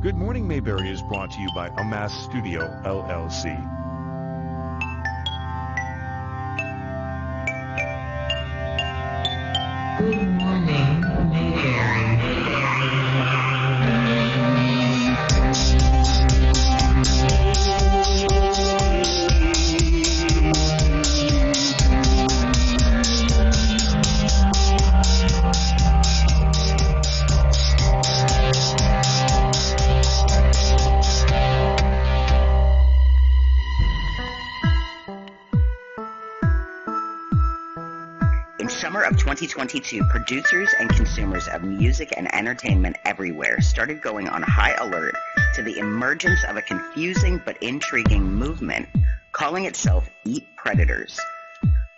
Good Morning Mayberry is brought to you by Amass Studio, LLC. Good morning, 2022, producers and consumers of music and entertainment everywhere started going on high alert to the emergence of a confusing but intriguing movement calling itself Eat Predators.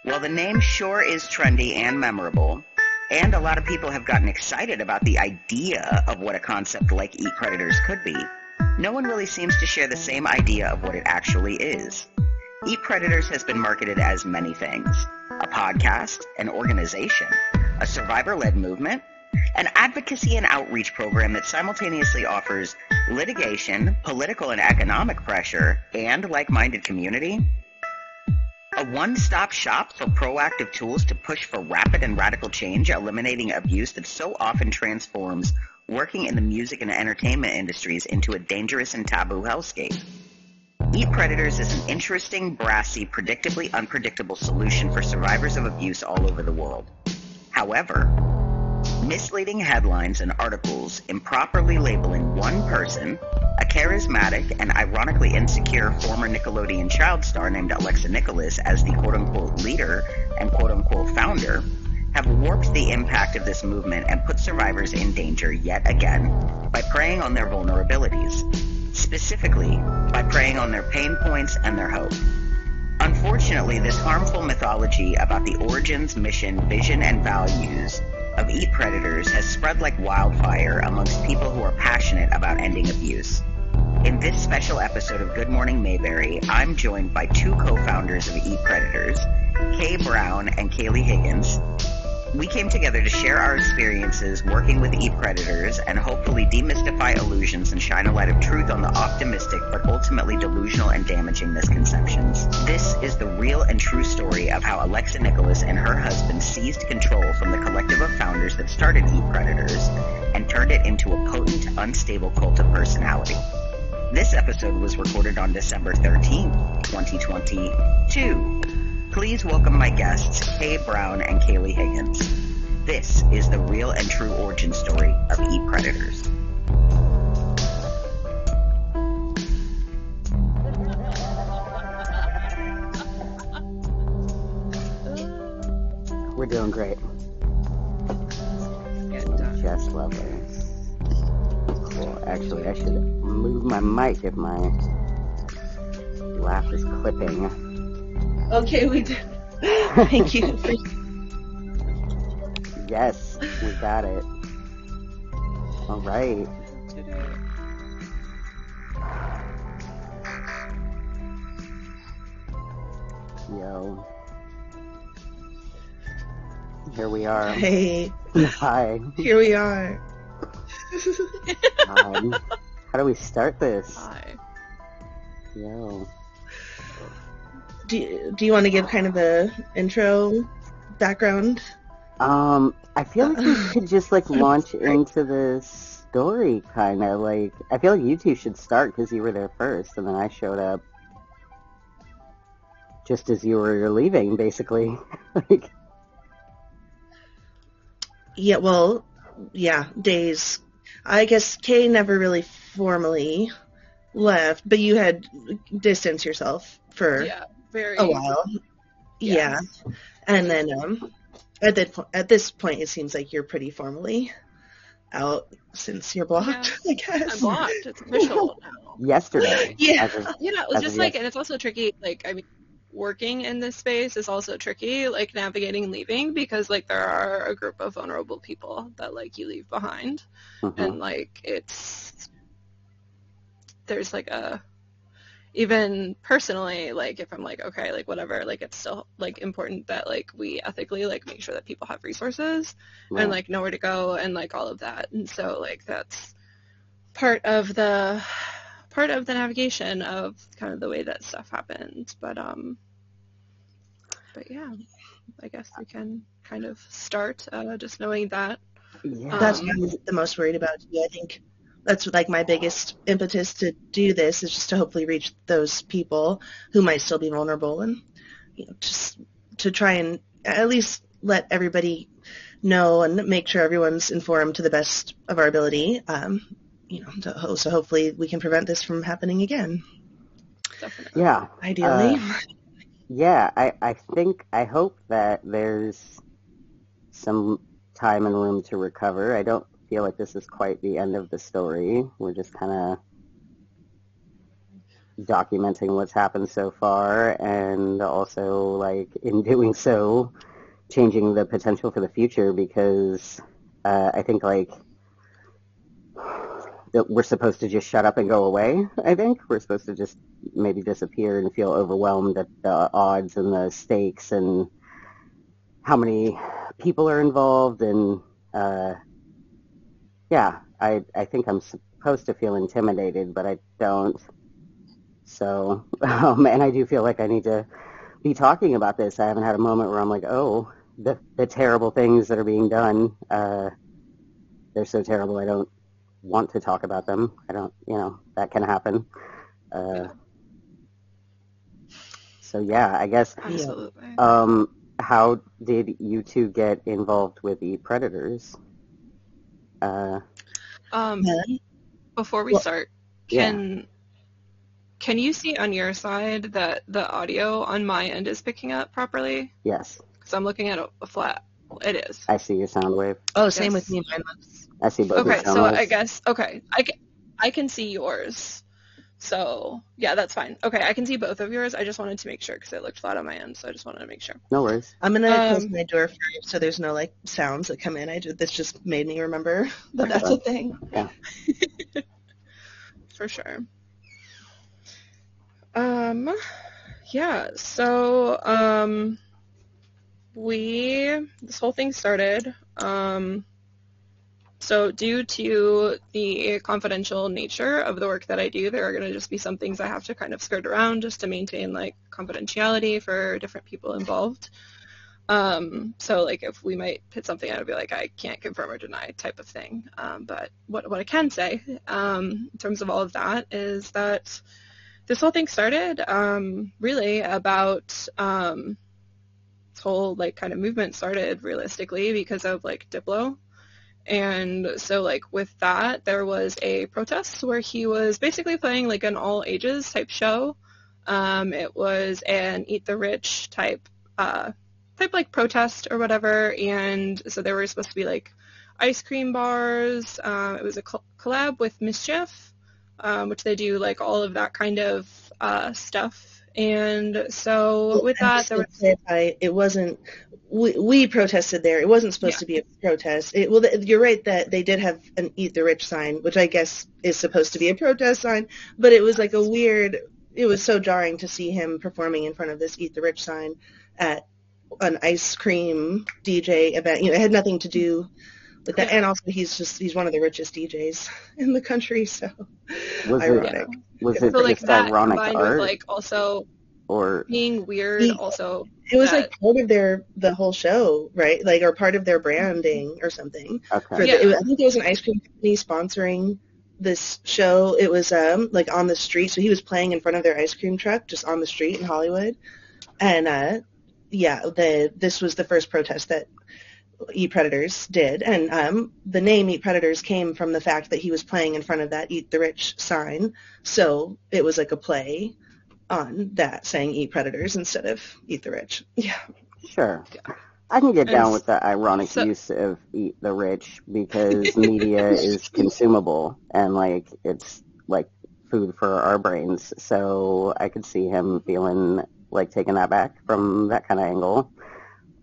While the name sure is trendy and memorable, and a lot of people have gotten excited about the idea of what a concept like Eat Predators could be, no one really seems to share the same idea of what it actually is. Eat Predators has been marketed as many things a podcast, an organization, a survivor led movement, an advocacy and outreach program that simultaneously offers litigation, political and economic pressure, and like minded community. A one stop shop for proactive tools to push for rapid and radical change, eliminating abuse that so often transforms working in the music and entertainment industries into a dangerous and taboo hellscape. Eat Predators is an interesting, brassy, predictably unpredictable solution for survivors of abuse all over the world. However, misleading headlines and articles improperly labeling one person, a charismatic and ironically insecure former Nickelodeon child star named Alexa Nikolas as the quote-unquote leader and quote-unquote founder, have warped the impact of this movement and put survivors in danger yet again by preying on their vulnerabilities specifically by preying on their pain points and their hope. Unfortunately, this harmful mythology about the origins, mission, vision, and values of Eat Predators has spread like wildfire amongst people who are passionate about ending abuse. In this special episode of Good Morning Mayberry, I'm joined by two co-founders of Eat Predators, Kay Brown and Kaylee Higgins, we came together to share our experiences working with Eat Predators and hopefully demystify illusions and shine a light of truth on the optimistic but ultimately delusional and damaging misconceptions. This is the real and true story of how Alexa Nikolas and her husband seized control from the collective of founders that started Eat Predators and turned it into a potent, unstable cult of personality. This episode was recorded on December 13th, 2022. Please welcome my guests, Kay Brown and Kaylee Higgins. This is the real and true origin story of Eat Predators. We're doing great. Just lovely. Cool. Actually, I should move my mic if my laugh is clipping. Okay, we did. Thank you. Yes, we got it. All right. Yo. Here we are. Hey, Hi. here we are. Um, how do we start this? Hi. Yo. Do you, do you want to give kind of a intro background? Um, I feel like we could just like launch into the story, kind of like. I feel like you two should start because you were there first, and then I showed up just as you were leaving, basically. like, Yeah, well, yeah, days. I guess Kay never really formally left, but you had distanced yourself for Yeah, very. a while. Yeah. And then um, at that po- at this point, it seems like you're pretty formally out since you're blocked. I guess. I'm blocked. It's official now. yesterday. Yeah. as of- You know, As just like, yes- and it's also tricky. Like, I mean, working in this space is also tricky. Like navigating leaving because like there are a group of vulnerable people that like you leave behind, Mhm. and like it's there's like a even personally like if i'm like okay like whatever like it's still like important that like we ethically like make sure that people have resources Right. and like know where to go and like all of that and so like that's part of the part of the navigation of kind of the way that stuff happens But um, but yeah, I guess we can kind of start uh, just knowing that. Yeah. That's Um, what I'm the most worried about. too. I think that's like my biggest impetus to do this is just to hopefully reach those people who might still be vulnerable and you know just to try and at least let everybody know and make sure everyone's informed to the best of our ability. Um, you know, to, ho- so hopefully we can prevent this from happening again. Definitely. yeah. Ideally, Yeah, I, I think, I hope that there's some time and room to recover. I don't feel like this is quite the end of the story. We're just kind of documenting what's happened so far and also, like, in doing so, changing the potential for the future because uh, I think, like, we're supposed to just shut up and go away, I think. We're supposed to just maybe disappear and feel overwhelmed at the odds and the stakes and how many people are involved and uh, yeah, I I think I'm supposed to feel intimidated, but I don't. So, um, and I do feel like I need to be talking about this. I haven't had a moment where I'm like, oh, the the terrible things that are being done. Uh, they're so terrible. I don't want to talk about them. I don't, you know, that can happen. Uh, so yeah, I guess. Absolutely. Um, how did you two get involved with the Predators? Uh, Um, Yeah. before we Well- start, Yeah. can can you see on your side that the audio on my end is picking up properly? yes, Because I'm looking at a, a flat. It is. I see your sound wave. oh, same yes. with me. Mine was I see both Okay, so waves. I guess okay, I can, I can see yours. So yeah, that's fine. Okay, I can see both of yours. I just wanted to make sure because it looked flat on my end, so I just wanted to make sure. No worries. I'm gonna close Um, my door for you so there's no like sounds that come in. I just, this just made me remember that that's a thing. Yeah. For sure. Um, yeah. So um, we this whole thing started. Um, so due to the confidential nature of the work that I do, there are going to just be some things I have to kind of skirt around just to maintain like confidentiality for different people involved. Um, so like if we might put something out, I'd be like, I can't confirm or deny type of thing. Um, but what, what I can say um, in terms of all of that is that this whole thing started um, really about um, this whole like kind of movement started realistically because of like Diplo. And so like with that, there was a protest where he was basically playing like an all ages type show. Um, it was an eat the rich type uh, type like protest or whatever. And so there were supposed to be like ice cream bars. Um, it was a col- collab with Mischief, um, which they do like all of that kind of uh, stuff. And so with that, there was clarify, it wasn't. We, we protested there. It wasn't supposed Yeah. to be a protest. It, well, th- you're right that they did have an "Eat the Rich" sign, which I guess is supposed to be a protest sign, but it was like a weird. It was so jarring to see him performing in front of this "Eat the Rich" sign at an ice cream DJ event. You know, it had nothing to do with that. And also, he's just he's one of the richest DJs in the country, so Was it- ironic. Was so it like just that ironic art, with like also or being weird, He- also It was that- like part of their the whole show, right? Like, or part of their branding or something. okay? For Yeah. the, it, was- I think there was an ice cream company sponsoring this show. It was um like on the street, so he was playing in front of their ice cream truck, just on the street in Hollywood. And uh, yeah, the this was the first protest that Eat Predators did, and um, the name Eat Predators came from the fact that he was playing in front of that Eat the Rich sign. So it was like a play on that, saying Eat Predators instead of Eat the Rich. Yeah. Sure. I can get down s- with the ironic so- use of eat the rich because media is consumable and like it's like food for our brains. So I could see him feeling like taking that back from that kind of angle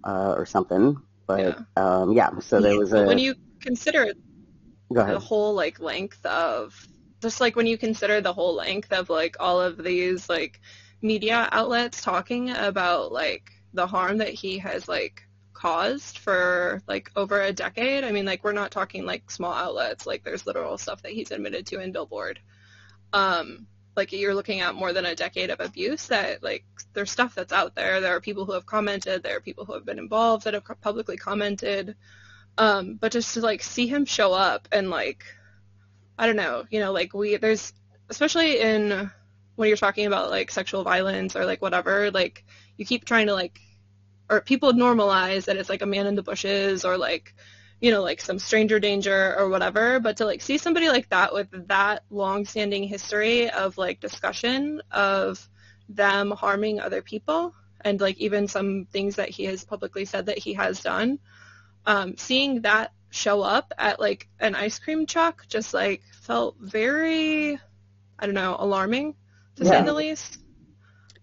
uh, or something. But um, yeah, so there was a when you consider the whole like length of just like when you consider the whole length of like all of these like media outlets talking about like the harm that he has like caused for like over a decade. I mean, like we're not talking like small outlets. Like there's literal stuff that he's admitted to in Billboard. Um, like you're looking at more than a decade of abuse that like there's stuff that's out there. There are people who have commented. There are people who have been involved that have publicly commented. Um, but just to like see him show up and like, I don't know, you know, like we there's especially in when you're talking about like sexual violence or like whatever, like you keep trying to like or people normalize that it's like a man in the bushes or like you know like some stranger danger or whatever but to like see somebody like that with that long-standing history of like discussion of them harming other people and like even some things that he has publicly said that he has done um, seeing that show up at like an ice cream truck just like felt very i don't know alarming to Yeah. say the least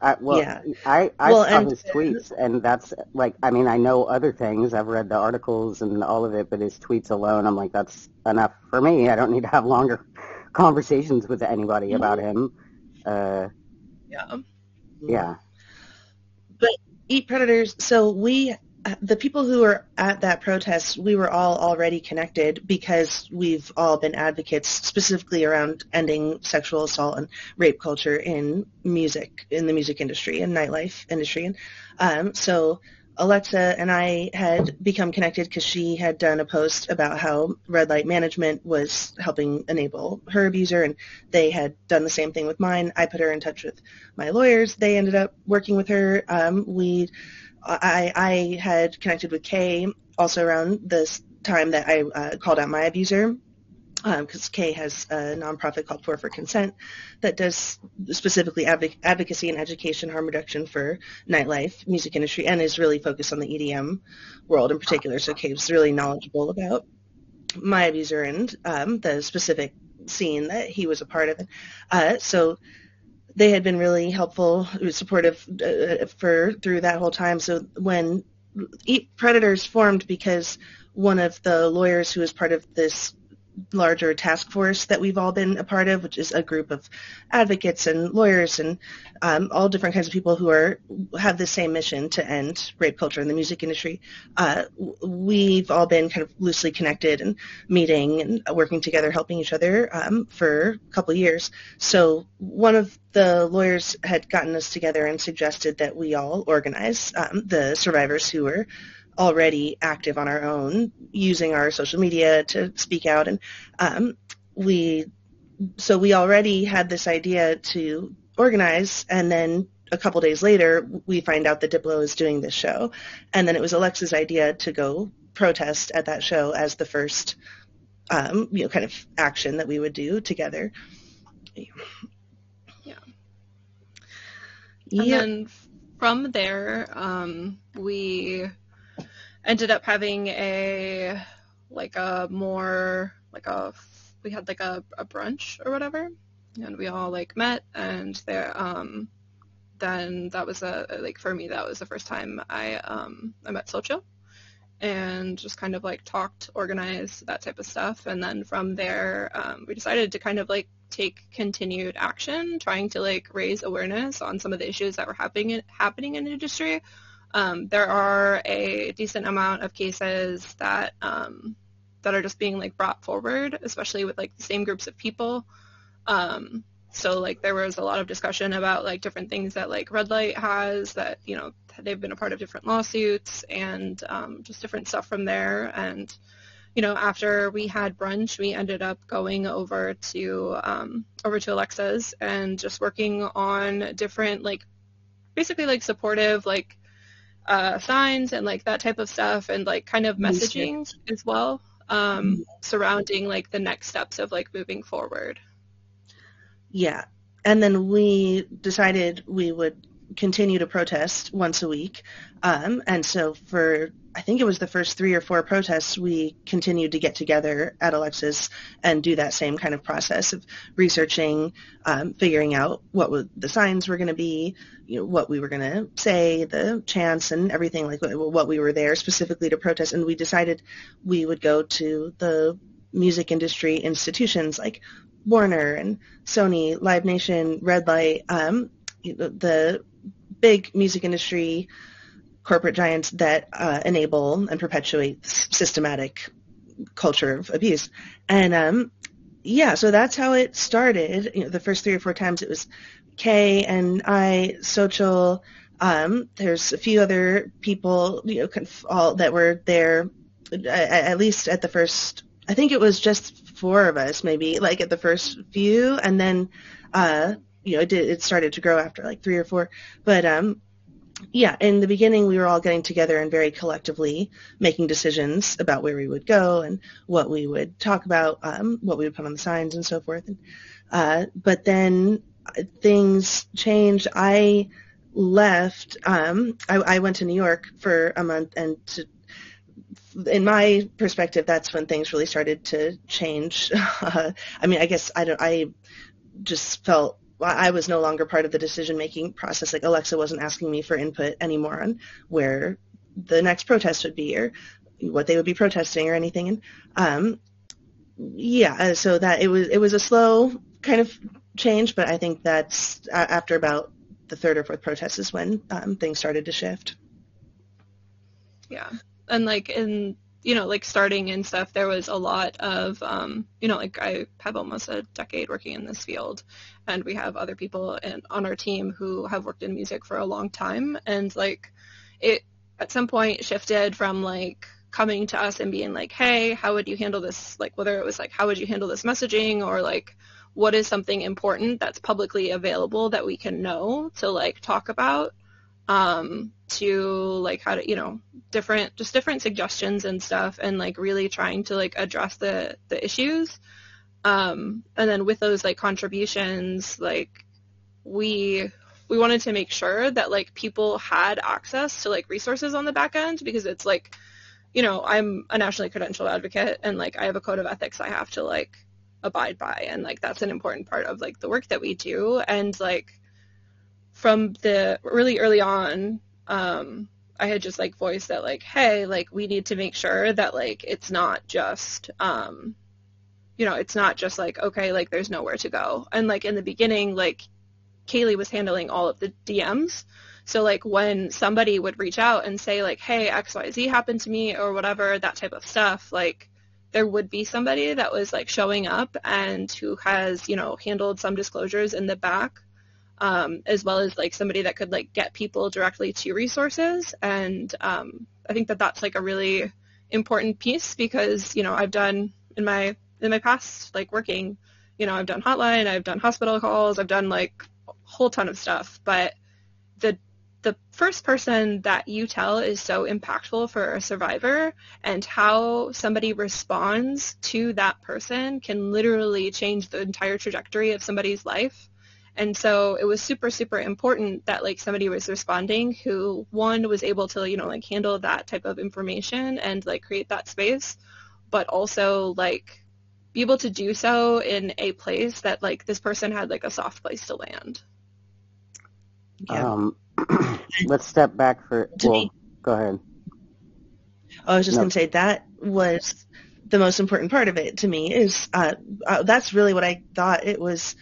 I, well, Yeah. I, I Well, saw and- his tweets, and that's like, I mean, I know other things. I've read the articles and all of it, but his tweets alone, I'm like, that's enough for me. I don't need to have longer conversations with anybody about him. Uh, yeah yeah. But eat Predators. So we, the people who were at that protest, we were all already connected because we've all been advocates specifically around ending sexual assault and rape culture in music, in the music industry and nightlife industry. And um, so Alexa and I had become connected because she had done a post about how red light management was helping enable her abuser, and they had done the same thing with mine. I put her in touch with my lawyers. They ended up working with her. Um, we, I, I had connected with Kay also around this time that I uh, called out my abuser because Kay has a nonprofit called Four for Consent that does specifically advoc- advocacy and education harm reduction for nightlife, music industry, and is really focused on the EDM world in particular. So Kay was really knowledgeable about my abuser and um, the specific scene that he was a part of. Uh, so they had been really helpful, supportive uh, for through that whole time. So when Predators formed, because one of the lawyers who was part of this larger task force that we've all been a part of, which is a group of advocates and lawyers and um, all different kinds of people who are have the same mission to end rape culture in the music industry. Uh, we've all been kind of loosely connected and meeting and working together, helping each other um, for a couple of years. So one of the lawyers had gotten us together and suggested that we all organize um, the survivors who were already active on our own, using our social media to speak out, and um, we so we already had this idea to organize, and then a couple days later, we find out that Diplo is doing this show, and then it was Alexa's idea to go protest at that show as the first, um, you know, kind of action that we would do together. Yeah. Yeah. And then from there, um, we ended up having a like a more like a we had like a, a brunch or whatever, and we all like met, and there um, then that was a like for me that was the first time I um I met Socho and just kind of like talked, organized that type of stuff, and then from there um, we decided to kind of like take continued action, trying to like raise awareness on some of the issues that were happening in, happening in industry. Um, there are a decent amount of cases that um, that are just being like brought forward, especially with like the same groups of people. Um, so like there was a lot of discussion about like different things that like Red Light has that you know they've been a part of different lawsuits and um, just different stuff from there. And you know after we had brunch, we ended up going over to um, over to Alexa's and just working on different like basically like supportive like uh, signs and like that type of stuff and like kind of messaging as well um, surrounding like the next steps of like moving forward. Yeah. And then we decided we would continue to protest once a week. Um, and so for, I think it was the first three or four protests, we continued to get together at Alexa's and do that same kind of process of researching, um, figuring out what the signs were going to be, you know, what we were going to say, the chants and everything, like what what we were there specifically to protest. And we decided we would go to the music industry institutions like Warner and Sony, Live Nation, Red Light, um, the big music industry corporate giants that uh, enable and perpetuate systematic culture of abuse. And um, yeah, so that's how it started. You know, the first three or four times it was Kay and I, Social. Um, there's a few other people, you know, all that were there, at least at the first. I think it was just four of us, maybe, like at the first few, and then, uh, you know, it did. It started to grow after like three or four. But um, yeah, in the beginning, we were all getting together and very collectively making decisions about where we would go and what we would talk about, um, what we would put on the signs and so forth. And, uh, but then uh, things changed. I left. Um, I, I, went to New York for a month, and to, in my perspective, that's when things really started to change. Uh, I mean, I guess I don't. I just felt I was no longer part of the decision making process. Like Alexa wasn't asking me for input anymore on where the next protest would be or what they would be protesting or anything. And um, yeah, uh, so that it was it was a slow kind of change, but I think that's after about the third or fourth protest is when um, things started to shift. Yeah, and like in you know, like starting and stuff, there was a lot of, um, you know, like I have almost a decade working in this field, and we have other people in, on our team who have worked in music for a long time, and like it at some point shifted from like coming to us and being like, hey, how would you handle this? Like whether it was like, how would you handle this messaging, or like what is something important that's publicly available that we can know to like talk about um, to like how to you know different just different suggestions and stuff and like really trying to like address the the issues. Um, and then with those like contributions like we we wanted to make sure that like people had access to like resources on the back end because it's like you know i'm a nationally credentialed advocate and like i have a code of ethics i have to like abide by and like that's an important part of like the work that we do. And like from the really early on, um, I had just like voiced that like, hey, like we need to make sure that like it's not just, um, you know, it's not just like okay, like there's nowhere to go. And like in the beginning, like Kaylee was handling all of the DMs. So like when somebody would reach out and say like, hey, X Y Z happened to me or whatever, that type of stuff, like there would be somebody that was like showing up and who has you know handled some disclosures in the back um, as well as like somebody that could like get people directly to resources. And um, I think that that's like a really important piece because you know I've done in my in my past like working, you know I've done hotline, I've done hospital calls, I've done like a whole ton of stuff, but the the first person that you tell is so impactful for a survivor and how somebody responds to that person can literally change the entire trajectory of somebody's life and so it was super, super important that like somebody was responding who one was able to, you know, like handle that type of information and like create that space, but also like be able to do so in a place that like this person had like a soft place to land. Yeah. Um, let's step back for, to well, me, go ahead. I was just no. going to say that was the most important part of it to me is uh, uh, that's really what I thought it was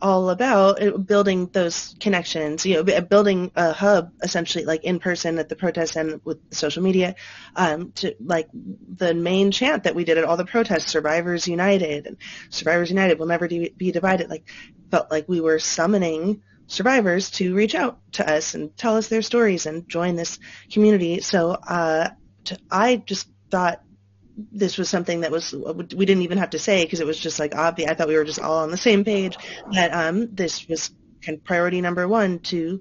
all about uh, building those connections, you know, building a hub essentially like in person at the protests and with social media, um, to like the main chant that we did at all the protests, Survivors United and Survivors United will never de- be divided. Like felt like we were summoning survivors to reach out to us and tell us their stories and join this community. So, uh, to, I just thought this was something that was we didn't even have to say because it was just like obvious. I thought we were just all on the same page that um, this was kind of priority number one to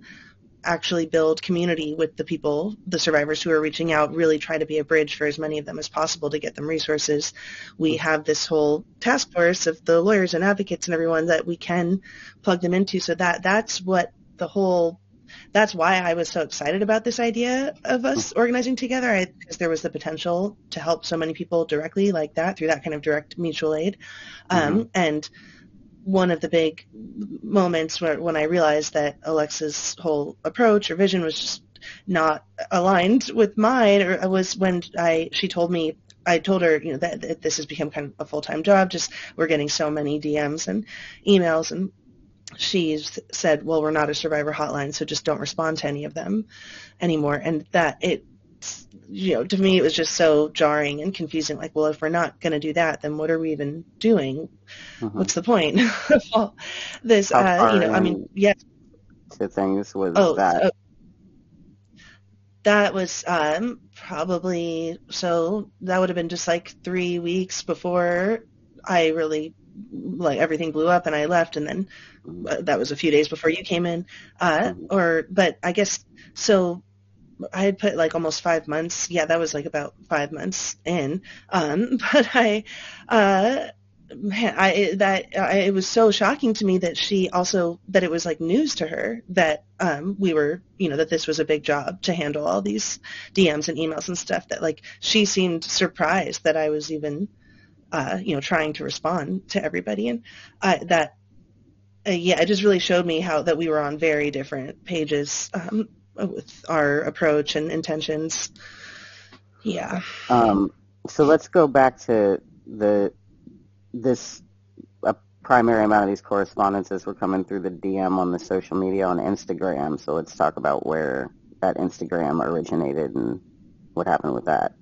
actually build community with the people, the survivors who are reaching out, really try to be a bridge for as many of them as possible to get them resources. We have this whole task force of the lawyers and advocates and everyone that we can plug them into. So that that's what the whole that's why I was so excited about this idea of us organizing together because there was the potential to help so many people directly like that through that kind of direct mutual aid. Um, mm-hmm. And one of the big moments where, when I realized that Alexa's whole approach or vision was just not aligned with mine or was when I she told me I told her, you know, that, that, this has become kind of a full-time job. Just we're getting so many DMs and emails and she's said, well, we're not a survivor hotline, so just don't respond to any of them anymore. And that it, you know, to me it was just so jarring and confusing. Like, well, if we're not going to do that, then what are we even doing? Mm-hmm. What's the point? this, uh, you know, I mean, yeah. To things was Oh, that. uh, that was um, probably so. That would have been just like three weeks before I really like everything blew up and I left, and then that was a few days before you came in. Uh, or, but I guess so. I had put like almost five months. Yeah, that was like about five months in. Um, but I, uh, man, I that I, it was so shocking to me that she also that it was like news to her that um, we were, you know, that this was a big job to handle all these DMs and emails and stuff. That like she seemed surprised that I was even, uh, you know, trying to respond to everybody, and uh, that uh, yeah, it just really showed me how that we were on very different pages um, with our approach and intentions. Yeah. Um, so let's go back to the this a primary amount of these correspondences were coming through the DM on the social media on Instagram. So let's talk about where that Instagram originated and what happened with that.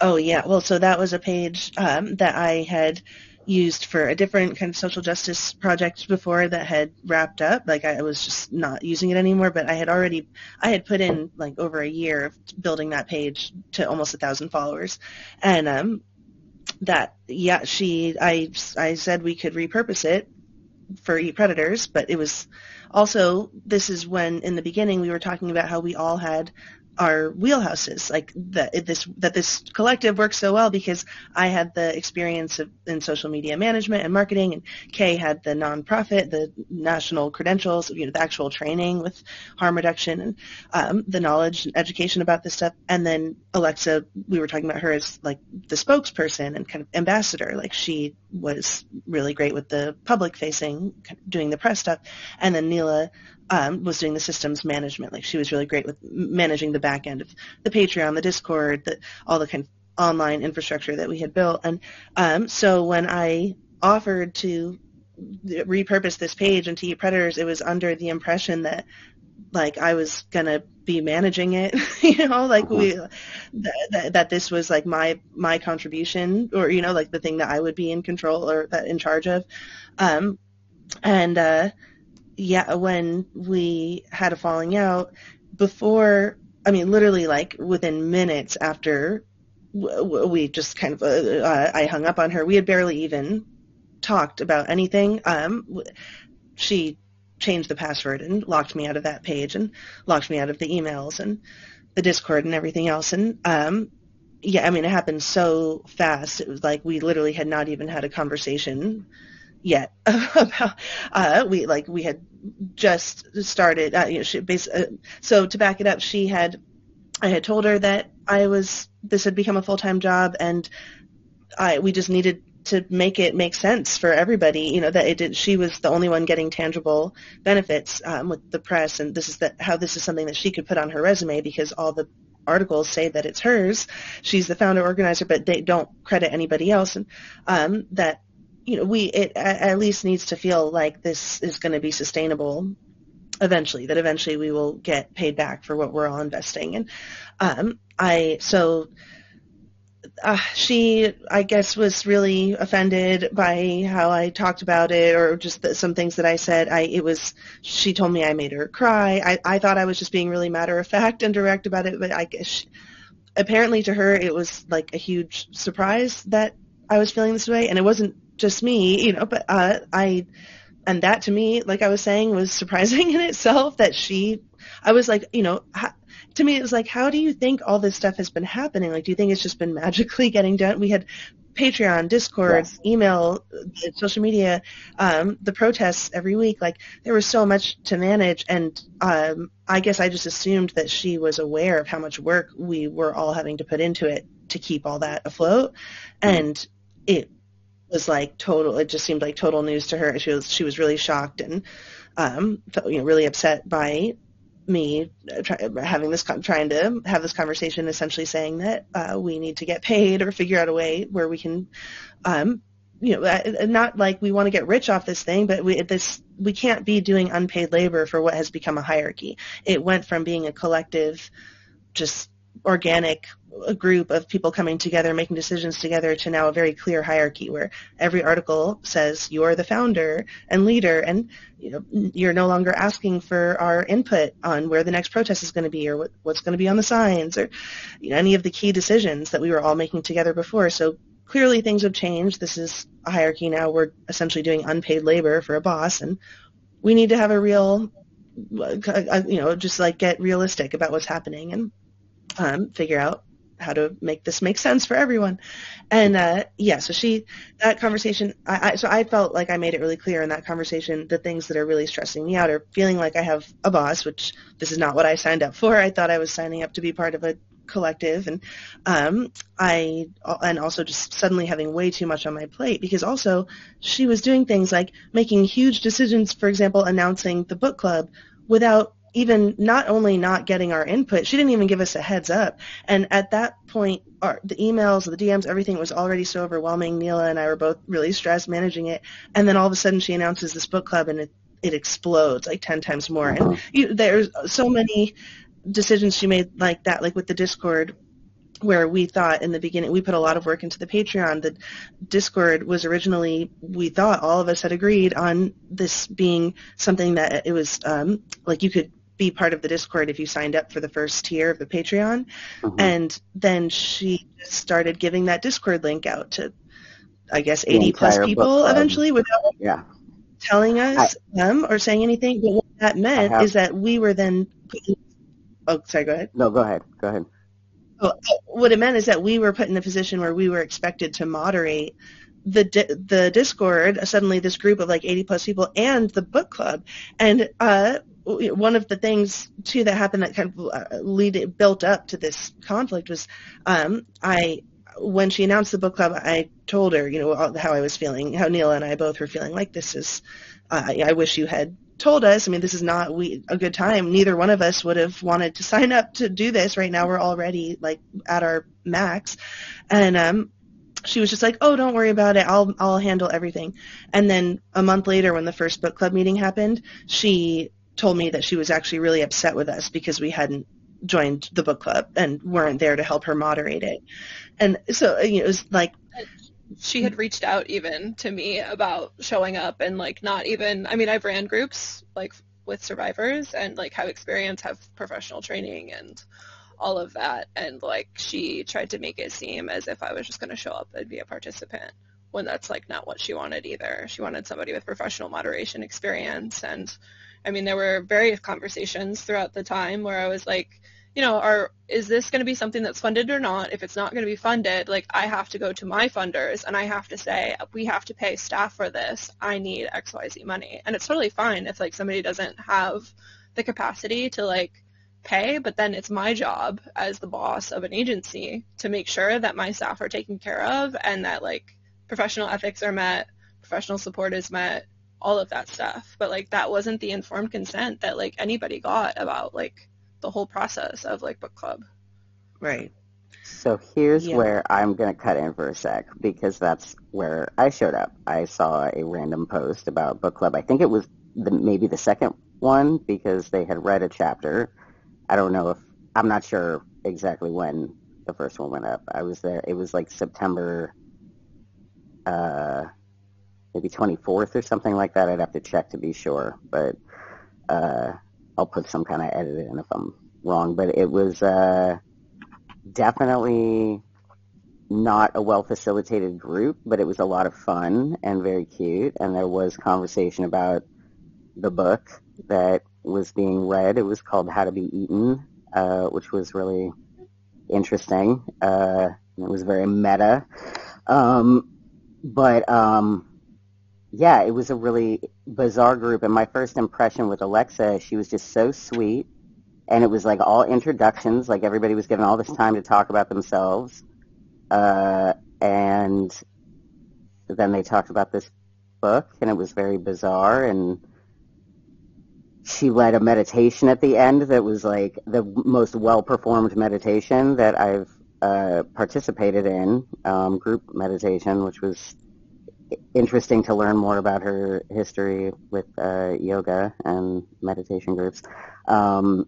Oh yeah, well, so that was a page um, that I had used for a different kind of social justice project before that had wrapped up. Like I was just not using it anymore, but I had already I had put in like over a year of building that page to almost a thousand followers, and um, that yeah, she I I said we could repurpose it for Eat Predators, but it was also this is when in the beginning we were talking about how we all had our wheelhouses like that this that this collective works so well because I had the experience of, in social media management and marketing and Kay had the nonprofit the national credentials you know the actual training with harm reduction and um, the knowledge and education about this stuff. And then Alexa we were talking about her as like the spokesperson and kind of ambassador. Like she was really great with the public facing doing the press stuff and then Neela um, was doing the systems management. Like she was really great with managing the back end of the Patreon, the Discord, the, all the kind of online infrastructure that we had built. And um, so when I offered to repurpose this page into Predators, it was under the impression that like I was gonna be managing it, you know, like we that, that this was like my my contribution, or you know, like the thing that I would be in control or that in charge of, um, and uh, yeah, when we had a falling out, before, I mean, literally like within minutes after we just kind of, uh, I hung up on her, we had barely even talked about anything. Um, she changed the password and locked me out of that page and locked me out of the emails and the Discord and everything else. And um, yeah, I mean, it happened so fast. It was like we literally had not even had a conversation yet about uh, we like we had just started uh, you know she bas- uh, so to back it up she had I had told her that I was this had become a full-time job and I we just needed to make it make sense for everybody you know that it did she was the only one getting tangible benefits um, with the press and this is that how this is something that she could put on her resume because all the articles say that it's hers she's the founder organizer but they don't credit anybody else and um, that you know, we it at least needs to feel like this is going to be sustainable eventually. That eventually we will get paid back for what we're all investing. And um, I so uh, she, I guess, was really offended by how I talked about it, or just the, some things that I said. I it was she told me I made her cry. I I thought I was just being really matter of fact and direct about it, but I guess. She, apparently to her it was like a huge surprise that I was feeling this way and it wasn't just me, you know, but uh, I, and that to me, like I was saying, was surprising in itself that she, I was like, you know, to me it was like, how do you think all this stuff has been happening? Like, do you think it's just been magically getting done? We had Patreon, Discord, Yes. email, social media, um, the protests every week. Like there was so much to manage, and um, I guess I just assumed that she was aware of how much work we were all having to put into it to keep all that afloat, and it was like total. It just seemed like total news to her. She was she was really shocked and um, felt, you know really upset by me uh, try, having this trying to have this conversation, essentially saying that uh, we need to get paid or figure out a way where we can um, you know, uh, not like we want to get rich off this thing, but we this we can't be doing unpaid labor for what has become a hierarchy. It went from being a collective, just organic group of people coming together, making decisions together, to now a very clear hierarchy where every article says you're the founder and leader, and you know you're no longer asking for our input on where the next protest is going to be or what, what's going to be on the signs or you know, any of the key decisions that we were all making together before. So clearly things have changed. This is a hierarchy now. We're essentially doing unpaid labor for a boss, and we need to have a real, uh, you know, just like get realistic about what's happening and um, figure out how to make this make sense for everyone. And uh, yeah, so she that conversation. I, I, so I felt like I made it really clear in that conversation the things that are really stressing me out are feeling like I have a boss, which this is not what I signed up for. I thought I was signing up to be part of a collective and um, I and also just suddenly having way too much on my plate because also she was doing things like making huge decisions for example announcing the book club without even not only not getting our input she didn't even give us a heads up. And at that point our, the emails the DMs everything was already so overwhelming. Neela and I were both really stressed managing it. And then all of a sudden she announces this book club and it it explodes like 10 times more. And you, there's so many decisions she made like that, like with the Discord, where we thought in the beginning we put a lot of work into the Patreon. The Discord was originally we thought all of us had agreed on this being something that it was um, like you could be part of the Discord if you signed up for the first tier of the Patreon, mm-hmm. and then she started giving that Discord link out to I guess 80 plus people eventually without yeah. telling us I, them or saying anything. But what that meant have, is that we were then putting Oh, sorry. Go ahead. No, go ahead. Go ahead. Well, what it meant is that we were put in a position where we were expected to moderate the the Discord. Suddenly, this group of like 80 plus people and the book club, and uh, one of the things too that happened that kind of uh, lead built up to this conflict was um, I when she announced the book club, I told her, you know, how I was feeling, how Neil and I both were feeling like this is. Uh, I wish you had told us, I mean, this is not we a good time. Neither one of us would have wanted to sign up to do this. Right now, we're already like at our max, and um, she was just like, "Oh, don't worry about it. I'll I'll handle everything." And then a month later, when the first book club meeting happened, she told me that she was actually really upset with us because we hadn't joined the book club and weren't there to help her moderate it. And so uh, you know, it was like she had reached out even to me about showing up and like not even I mean I've ran groups like with survivors and like have experience, have professional training and all of that and like she tried to make it seem as if I was just going to show up and be a participant when that's like not what she wanted either. She wanted somebody with professional moderation experience and I mean there were various conversations throughout the time where I was like you know, are is this going to be something that's funded or not? If it's not going to be funded, like I have to go to my funders and I have to say we have to pay staff for this. I need XYZ money. And it's totally fine if like somebody doesn't have the capacity to like pay, but then it's my job as the boss of an agency to make sure that my staff are taken care of and that like professional ethics are met, professional support is met, all of that stuff. But like that wasn't the informed consent that like anybody got about like the whole process of like book club. Right. So here's yeah. where I'm going to cut in for a sec because that's where I showed up. I saw a random post about book club. I think it was the, maybe the second one because they had read a chapter. I don't know if I'm not sure exactly when the first one went up. I was there. It was like September, uh, maybe 24th or something like that. I'd have to check to be sure, but uh, I'll put some kind of edit in if I'm wrong, but it was uh, definitely not a well facilitated group, but it was a lot of fun and very cute. And there was conversation about the book that was being read. It was called How to Be Eaten, uh, which was really interesting. Uh, it was very meta. Um, but um, yeah, it was a really bizarre group. And my first impression with Alexa, she was just so sweet. And it was like all introductions, like everybody was given all this time to talk about themselves. Uh, and then they talked about this book, and it was very bizarre. And she led a meditation at the end that was like the most well-performed meditation that I've uh, participated in, um, group meditation, which was interesting to learn more about her history with uh, yoga and meditation groups. Um,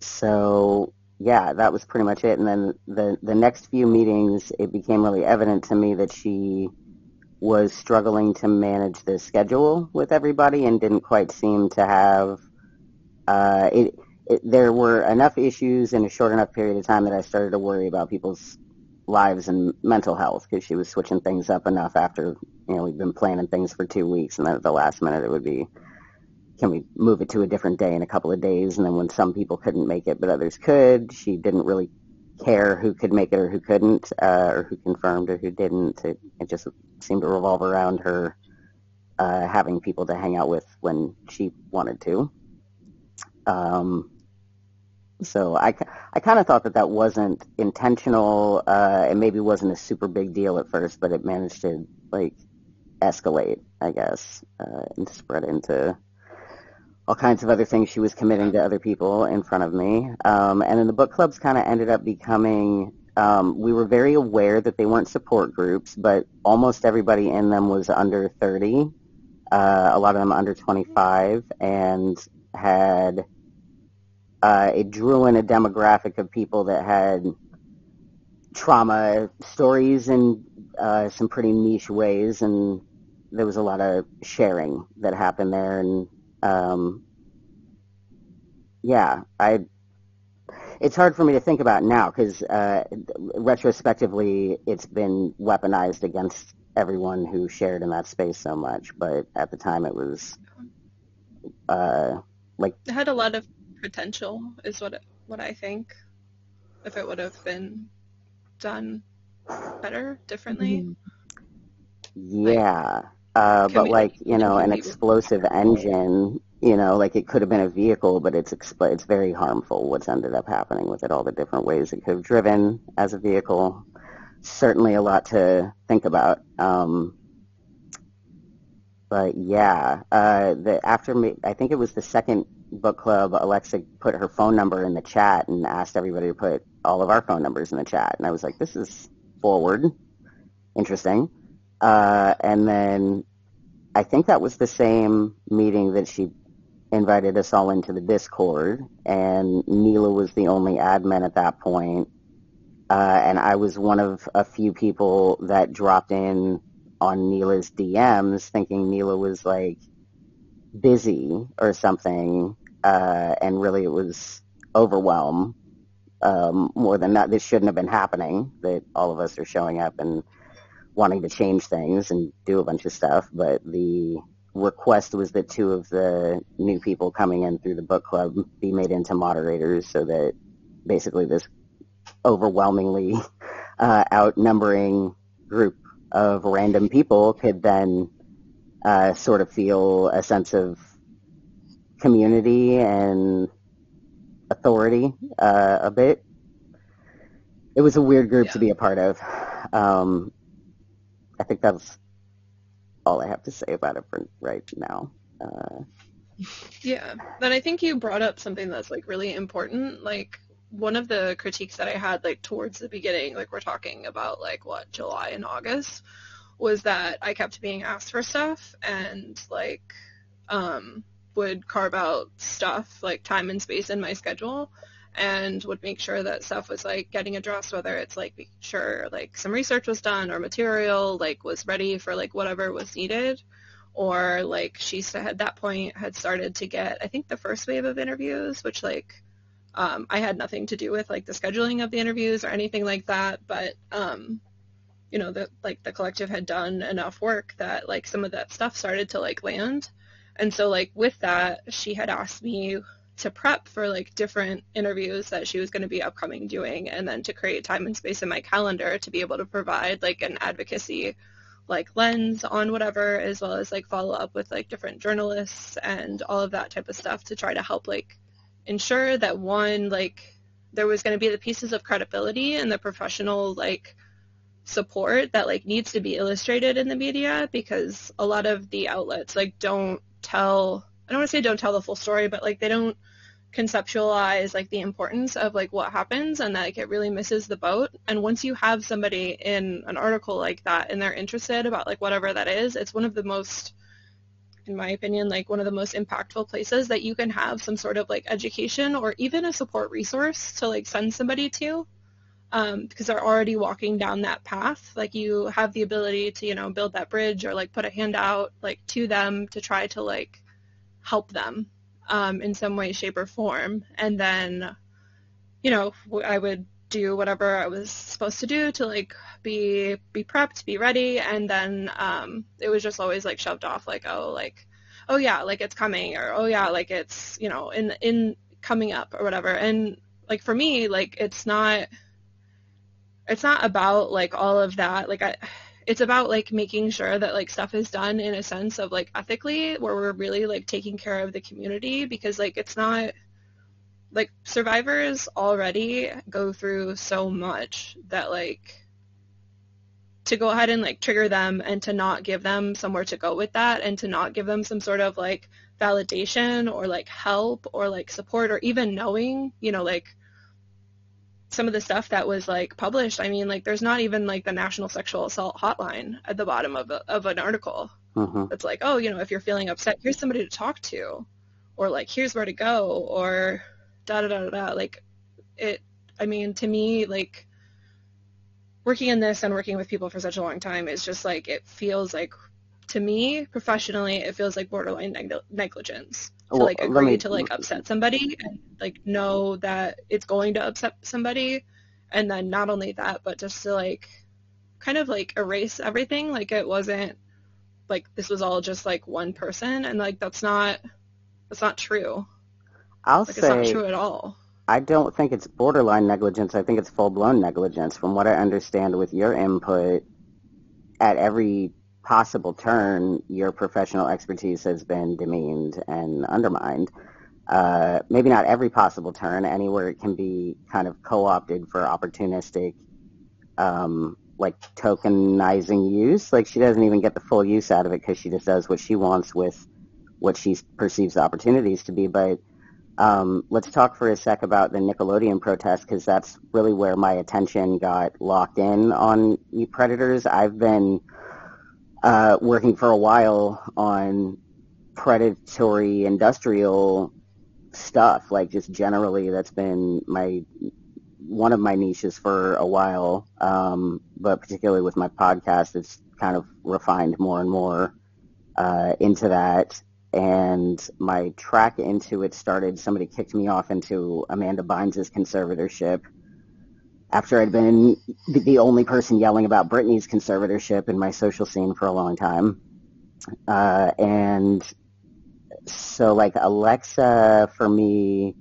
so yeah, that was pretty much it. And then the the next few meetings, it became really evident to me that she was struggling to manage the schedule with everybody and didn't quite seem to have uh, it, it. There were enough issues in a short enough period of time that I started to worry about people's lives and mental health because she was switching things up enough after you know we'd been planning things for two weeks and then at the last minute it would be can we move it to a different day in a couple of days? And then when some people couldn't make it but others could, she didn't really care who could make it or who couldn't, uh, or who confirmed or who didn't. It, it just seemed to revolve around her uh, having people to hang out with when she wanted to. Um, so I, I kind of thought that that wasn't intentional. Uh, it maybe wasn't a super big deal at first, but it managed to like escalate, I guess, uh, and spread into all kinds of other things she was committing to other people in front of me. Um, and then the book clubs kind of ended up becoming, um, we were very aware that they weren't support groups, but almost everybody in them was under 30, uh, a lot of them under 25, and had, uh, it drew in a demographic of people that had trauma stories in uh, some pretty niche ways, and there was a lot of sharing that happened there, and um, yeah, I. It's hard for me to think about now because uh, retrospectively, it's been weaponized against everyone who shared in that space so much. But at the time, it was uh, like It had a lot of potential, is what it, what I think. If it would have been done better, differently. yeah. Uh, but we- like you know, an explosive engine, you know, like it could have been a vehicle, but it's expl- it's very harmful. What's ended up happening with it, all the different ways it could have driven as a vehicle. Certainly a lot to think about. Um, but yeah, uh, the after I think it was the second book club. Alexa put her phone number in the chat and asked everybody to put all of our phone numbers in the chat, and I was like, this is forward, interesting. Uh, and then I think that was the same meeting that she invited us all into the Discord, and Neela was the only admin at that point. Uh, and I was one of a few people that dropped in on Neela's DMs thinking Neela was like busy or something, uh, and really it was overwhelm um, more than that. This shouldn't have been happening, that all of us are showing up and wanting to change things and do a bunch of stuff, but the request was that two of the new people coming in through the book club be made into moderators so that basically this overwhelmingly uh, outnumbering group of random people could then uh, sort of feel a sense of community and authority uh, a bit. It was a weird group to be a part of. Um, I think that's all I have to say about it for right now. Uh, Yeah. but I think you brought up something that's like really important. Like one of the critiques that I had like towards the beginning, like we're talking about like what, July and August, was that I kept being asked for stuff and like um would carve out stuff like time and space in my schedule and would make sure that stuff was like getting addressed whether it's like making sure like some research was done or material like was ready for like whatever was needed. Or like she at that point had started to get I think the first wave of interviews, which like um, I had nothing to do with like the scheduling of the interviews or anything like that, but um, you know the like the collective had done enough work that like some of that stuff started to like land, and so like with that she had asked me to prep for like different interviews that she was going to be upcoming doing and then to create time and space in my calendar to be able to provide like an advocacy like lens on whatever as well as like follow up with like different journalists and all of that type of stuff to try to help like ensure that one like there was going to be the pieces of credibility and the professional like support that like needs to be illustrated in the media because a lot of the outlets like don't tell I don't want to say don't tell the full story but like they don't conceptualize like the importance of like what happens and that like, it really misses the boat. And once you have somebody in an article like that and they're interested about like whatever that is it's one of the most in my opinion like one of the most impactful places that you can have some sort of like education or even a support resource to like send somebody to um, because they're already walking down that path like you have the ability to you know build that bridge or like put a hand out like to them to try to like help them um, in some way, shape, or form. And then, you know, I would do whatever I was supposed to do to like be be prepped, be ready, and then um, it was just always like shoved off, like oh like oh yeah, like it's coming, or oh yeah, like it's you know in in coming up or whatever. And like for me, like it's not it's not about like all of that. Like I it's about like making sure that like stuff is done in a sense of like ethically where we're really like taking care of the community because like it's not like survivors already go through so much that like to go ahead and like trigger them and to not give them somewhere to go with that and to not give them some sort of like validation or like help or like support or even knowing you know like some of the stuff that was like published, I mean, like there's not even like the National Sexual Assault Hotline at the bottom of a, of an article. Mm-hmm. It's like, oh, you know, if you're feeling upset, here's somebody to talk to, or like here's where to go, or da da da da. Like it. I mean, to me, like working in this and working with people for such a long time is just like it feels like to me professionally it feels like borderline neg- negligence to Well, like agree me- to like upset somebody and like know that it's going to upset somebody and then not only that but just to like kind of like erase everything like it wasn't like this was all just like one person and like that's not that's not true I'll like it's not say true at all I don't think it's borderline negligence. I think it's full-blown negligence. From what I understand with your input, at every possible turn, your professional expertise has been demeaned and undermined. Uh, maybe not every possible turn, anywhere it can be kind of co-opted for opportunistic, um, like tokenizing use. Like she doesn't even get the full use out of it because she just does what she wants with what she perceives the opportunities to be. But um, let's talk for a sec about the Nickelodeon protest because that's really where my attention got locked in on predators. I've been uh, working for a while on predatory industrial stuff, like just generally that's been my one of my niches for a while. Um, but particularly with my podcast, it's kind of refined more and more uh, into that and my track into it started, somebody kicked me off into Amanda Bynes' conservatorship after I'd been the only person yelling about Britney's conservatorship in my social scene for a long time. Uh, and so like Alexa for me,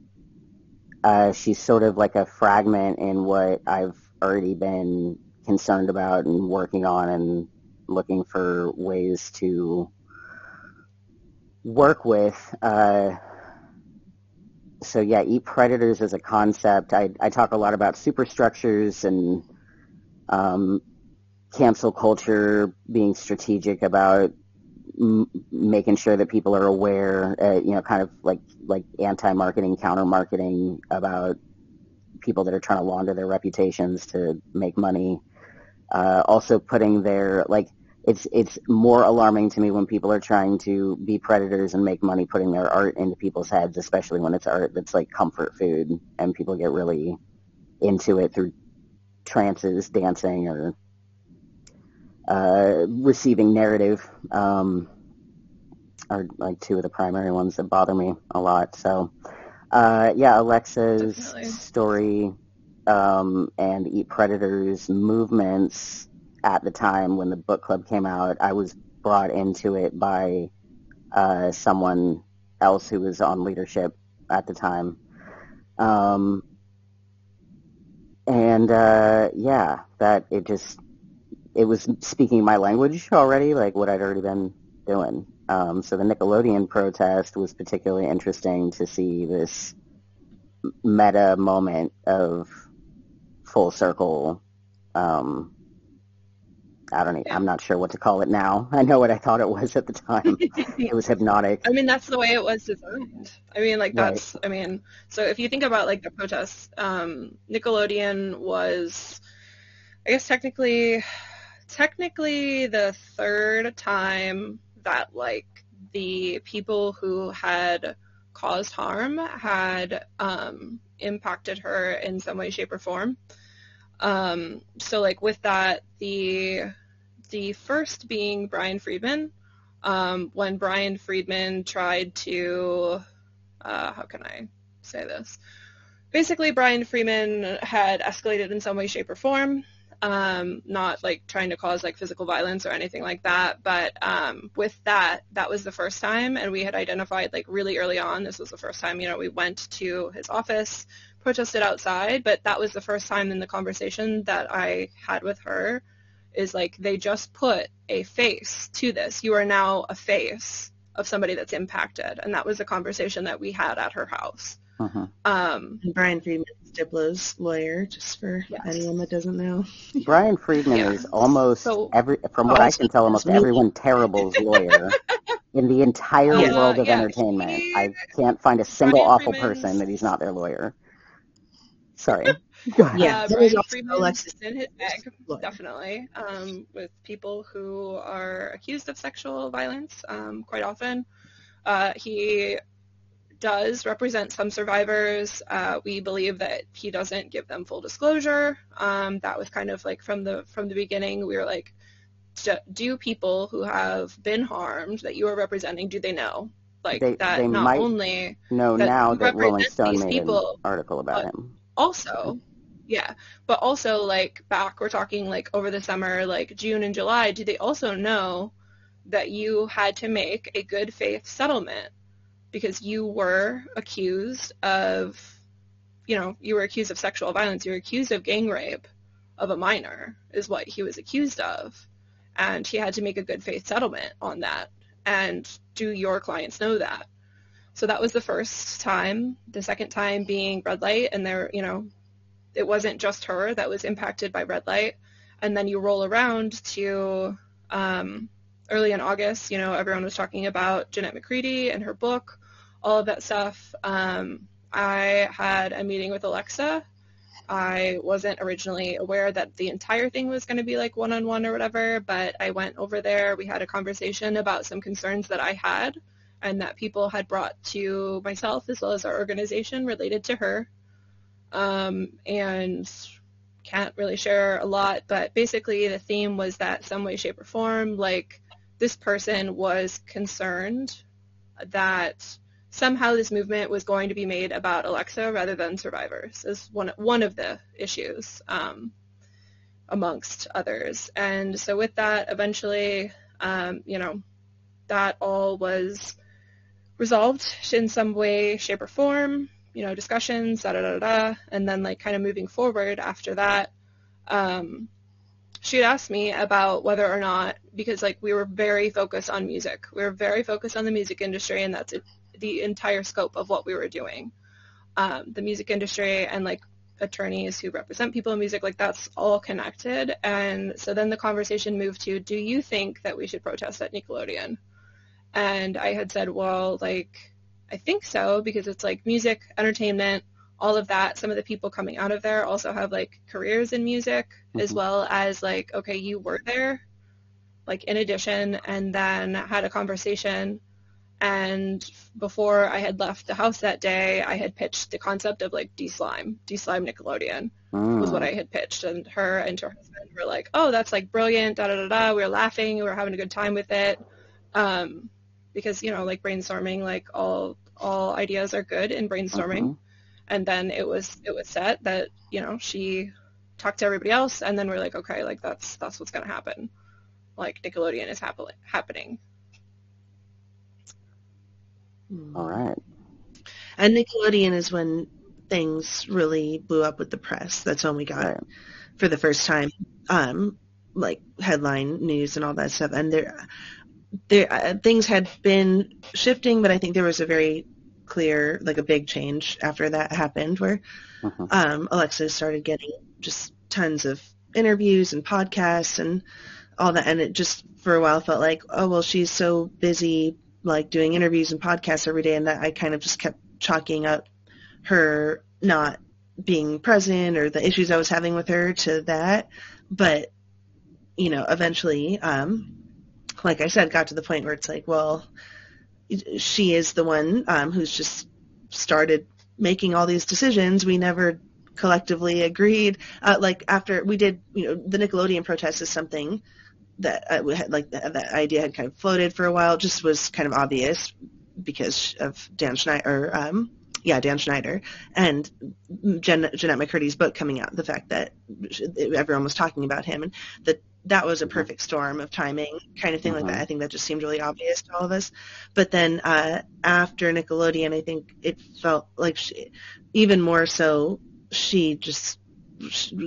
uh, she's sort of like a fragment in what I've already been concerned about and working on and looking for ways to work with. Uh, so yeah, eat predators as a concept. I, I talk a lot about superstructures and um, cancel culture, being strategic about m- making sure that people are aware. Uh, you know, kind of like like anti-marketing, counter-marketing about people that are trying to launder their reputations to make money. Uh, also putting their like it's it's more alarming to me when people are trying to be predators and make money putting their art into people's heads, especially when it's art that's like comfort food and people get really into it through trances, dancing, or uh, receiving narrative. Um, are like two of the primary ones that bother me a lot. So, uh, yeah, Alexa's Definitely. story um, and Eat Predators movements at the time when the book club came out, I was brought into it by uh, someone else who was on leadership at the time. Um, and uh, yeah, that it just it was speaking my language already, like what I'd already been doing. Um, so the Nickelodeon protest was particularly interesting to see this meta moment of full circle um, I don't. e- I'm not sure what to call it now. I know what I thought it was at the time. it was hypnotic. I mean, that's the way it was designed. I mean, like Right. that's. I mean, so if you think about like the protests, um, Nickelodeon was, I guess technically, technically the third time that like the people who had caused harm had um, impacted her in some way, shape, or form. Um, so like with that, the the first being Brian Friedman, um, when Brian Friedman tried to, uh, how can I say this? Basically, Brian Freeman had escalated in some way, shape, or form. Um, not like trying to cause like physical violence or anything like that, but um, with that, that was the first time, and we had identified like really early on. This was the first time, you know, we went to his office, protested outside, but that was the first time in the conversation that I had with her is like they just put a face to this. You are now a face of somebody that's impacted, and that was a conversation that we had at her house. hmm Um, And Brian Friedman is Diplo's lawyer, just for Yes. anyone that doesn't know. Brian Friedman Yeah. is almost So- every, from what I can tell, almost me. everyone terrible's lawyer in the entire Yeah, world of yeah, entertainment. he- I can't find a single Brian awful Freeman's- person that he's not their lawyer. Sorry. Go ahead. Yeah, uh, Brian was Alexis in his bag, definitely, um, with people who are accused of sexual violence um, quite often. Uh, he does represent some survivors. Uh, we believe that he doesn't give them full disclosure. Um, that was kind of like from the from the beginning. We were like, do, do people who have been harmed that you are representing, do they know? Like They- that they not might only No, that now that Rolling Stone these made people, an article about him. also yeah. But also like back we're talking like over the summer like june and july do they also know that you had to make a good faith settlement? Because you were accused of you know you were accused of sexual violence. You were accused of gang rape of a minor is what he was accused of. And he had to make a good faith settlement on that. And do your clients know that? So that was the first time. The second time being red light, and there, you know, it wasn't just her that was impacted by red light. And then you roll around to um, early in August. You know, everyone was talking about Jennette McCurdy and her book, all of that stuff. Um, I had a meeting with Alexa. I wasn't originally aware that the entire thing was going to be like one-on-one or whatever, but I went over there. We had a conversation about some concerns that I had and that people had brought to myself as well as our organization related to her. Um, and can't really share a lot, but basically the theme was that some way, shape, or form, like this person was concerned that somehow this movement was going to be made about Alexa rather than survivors is one one of the issues um, amongst others. And so with that, eventually, um, you know, that all was resolved in some way, shape, or form. You know, discussions, da da da da, and then like kind of moving forward after that. Um, she had asked me about whether or not because like we were very focused on music. We were very focused on the music industry, and that's the entire scope of what we were doing. Um, the music industry and like attorneys who represent people in music, like that's all connected. And so then the conversation moved to, do you think that we should protest at Nickelodeon? And I had said, well, like, I think so because it's like music, entertainment, all of that. Some of the people coming out of there also have like careers in music as Mhm. well as like, okay, you were there, like in addition, and then had a conversation. And before I had left the house that day, I had pitched the concept of like D-Slime, D-Slime Nickelodeon was Mm. what I had pitched, and her and her husband were like, "Oh, that's like brilliant!" Da da da da. We were laughing, we were having a good time with it, um, because you know, like brainstorming, like all all ideas are good in brainstorming. Mhm. And then it was it was set that you know she talked to everybody else, and then we're like, okay, like that's that's what's gonna happen. Like Nickelodeon is happen- happening. Hmm. All right. And Nickelodeon is when things really blew up with the press. That's when we got Right. for the first time, um, like headline news and all that stuff. And there, there uh, things had been shifting, but I think there was a very clear, like a big change after that happened, where Mhm. um, Alexa started getting just tons of interviews and podcasts and all that, and it just for a while felt like, oh well, she's so busy like doing interviews and podcasts every day, and that I kind of just kept chalking up her not being present or the issues I was having with her to that. But you know, eventually, um, like I said, got to the point where it's like, well, she is the one um, who's just started making all these decisions. We never collectively agreed. Uh, like after we did, you know, the Nickelodeon protest is something that uh, we had, like that, idea had kind of floated for a while. Just was kind of obvious because of Dan Schneider. Um, yeah, Dan Schneider and Jen, Jennette McCurdy's book coming out. The fact that everyone was talking about him and that that was a Mm-hmm. perfect storm of timing, kind of thing like Mhm. that. I think that just seemed really obvious to all of us. But then uh, after Nickelodeon, I think it felt like she, even more so, she just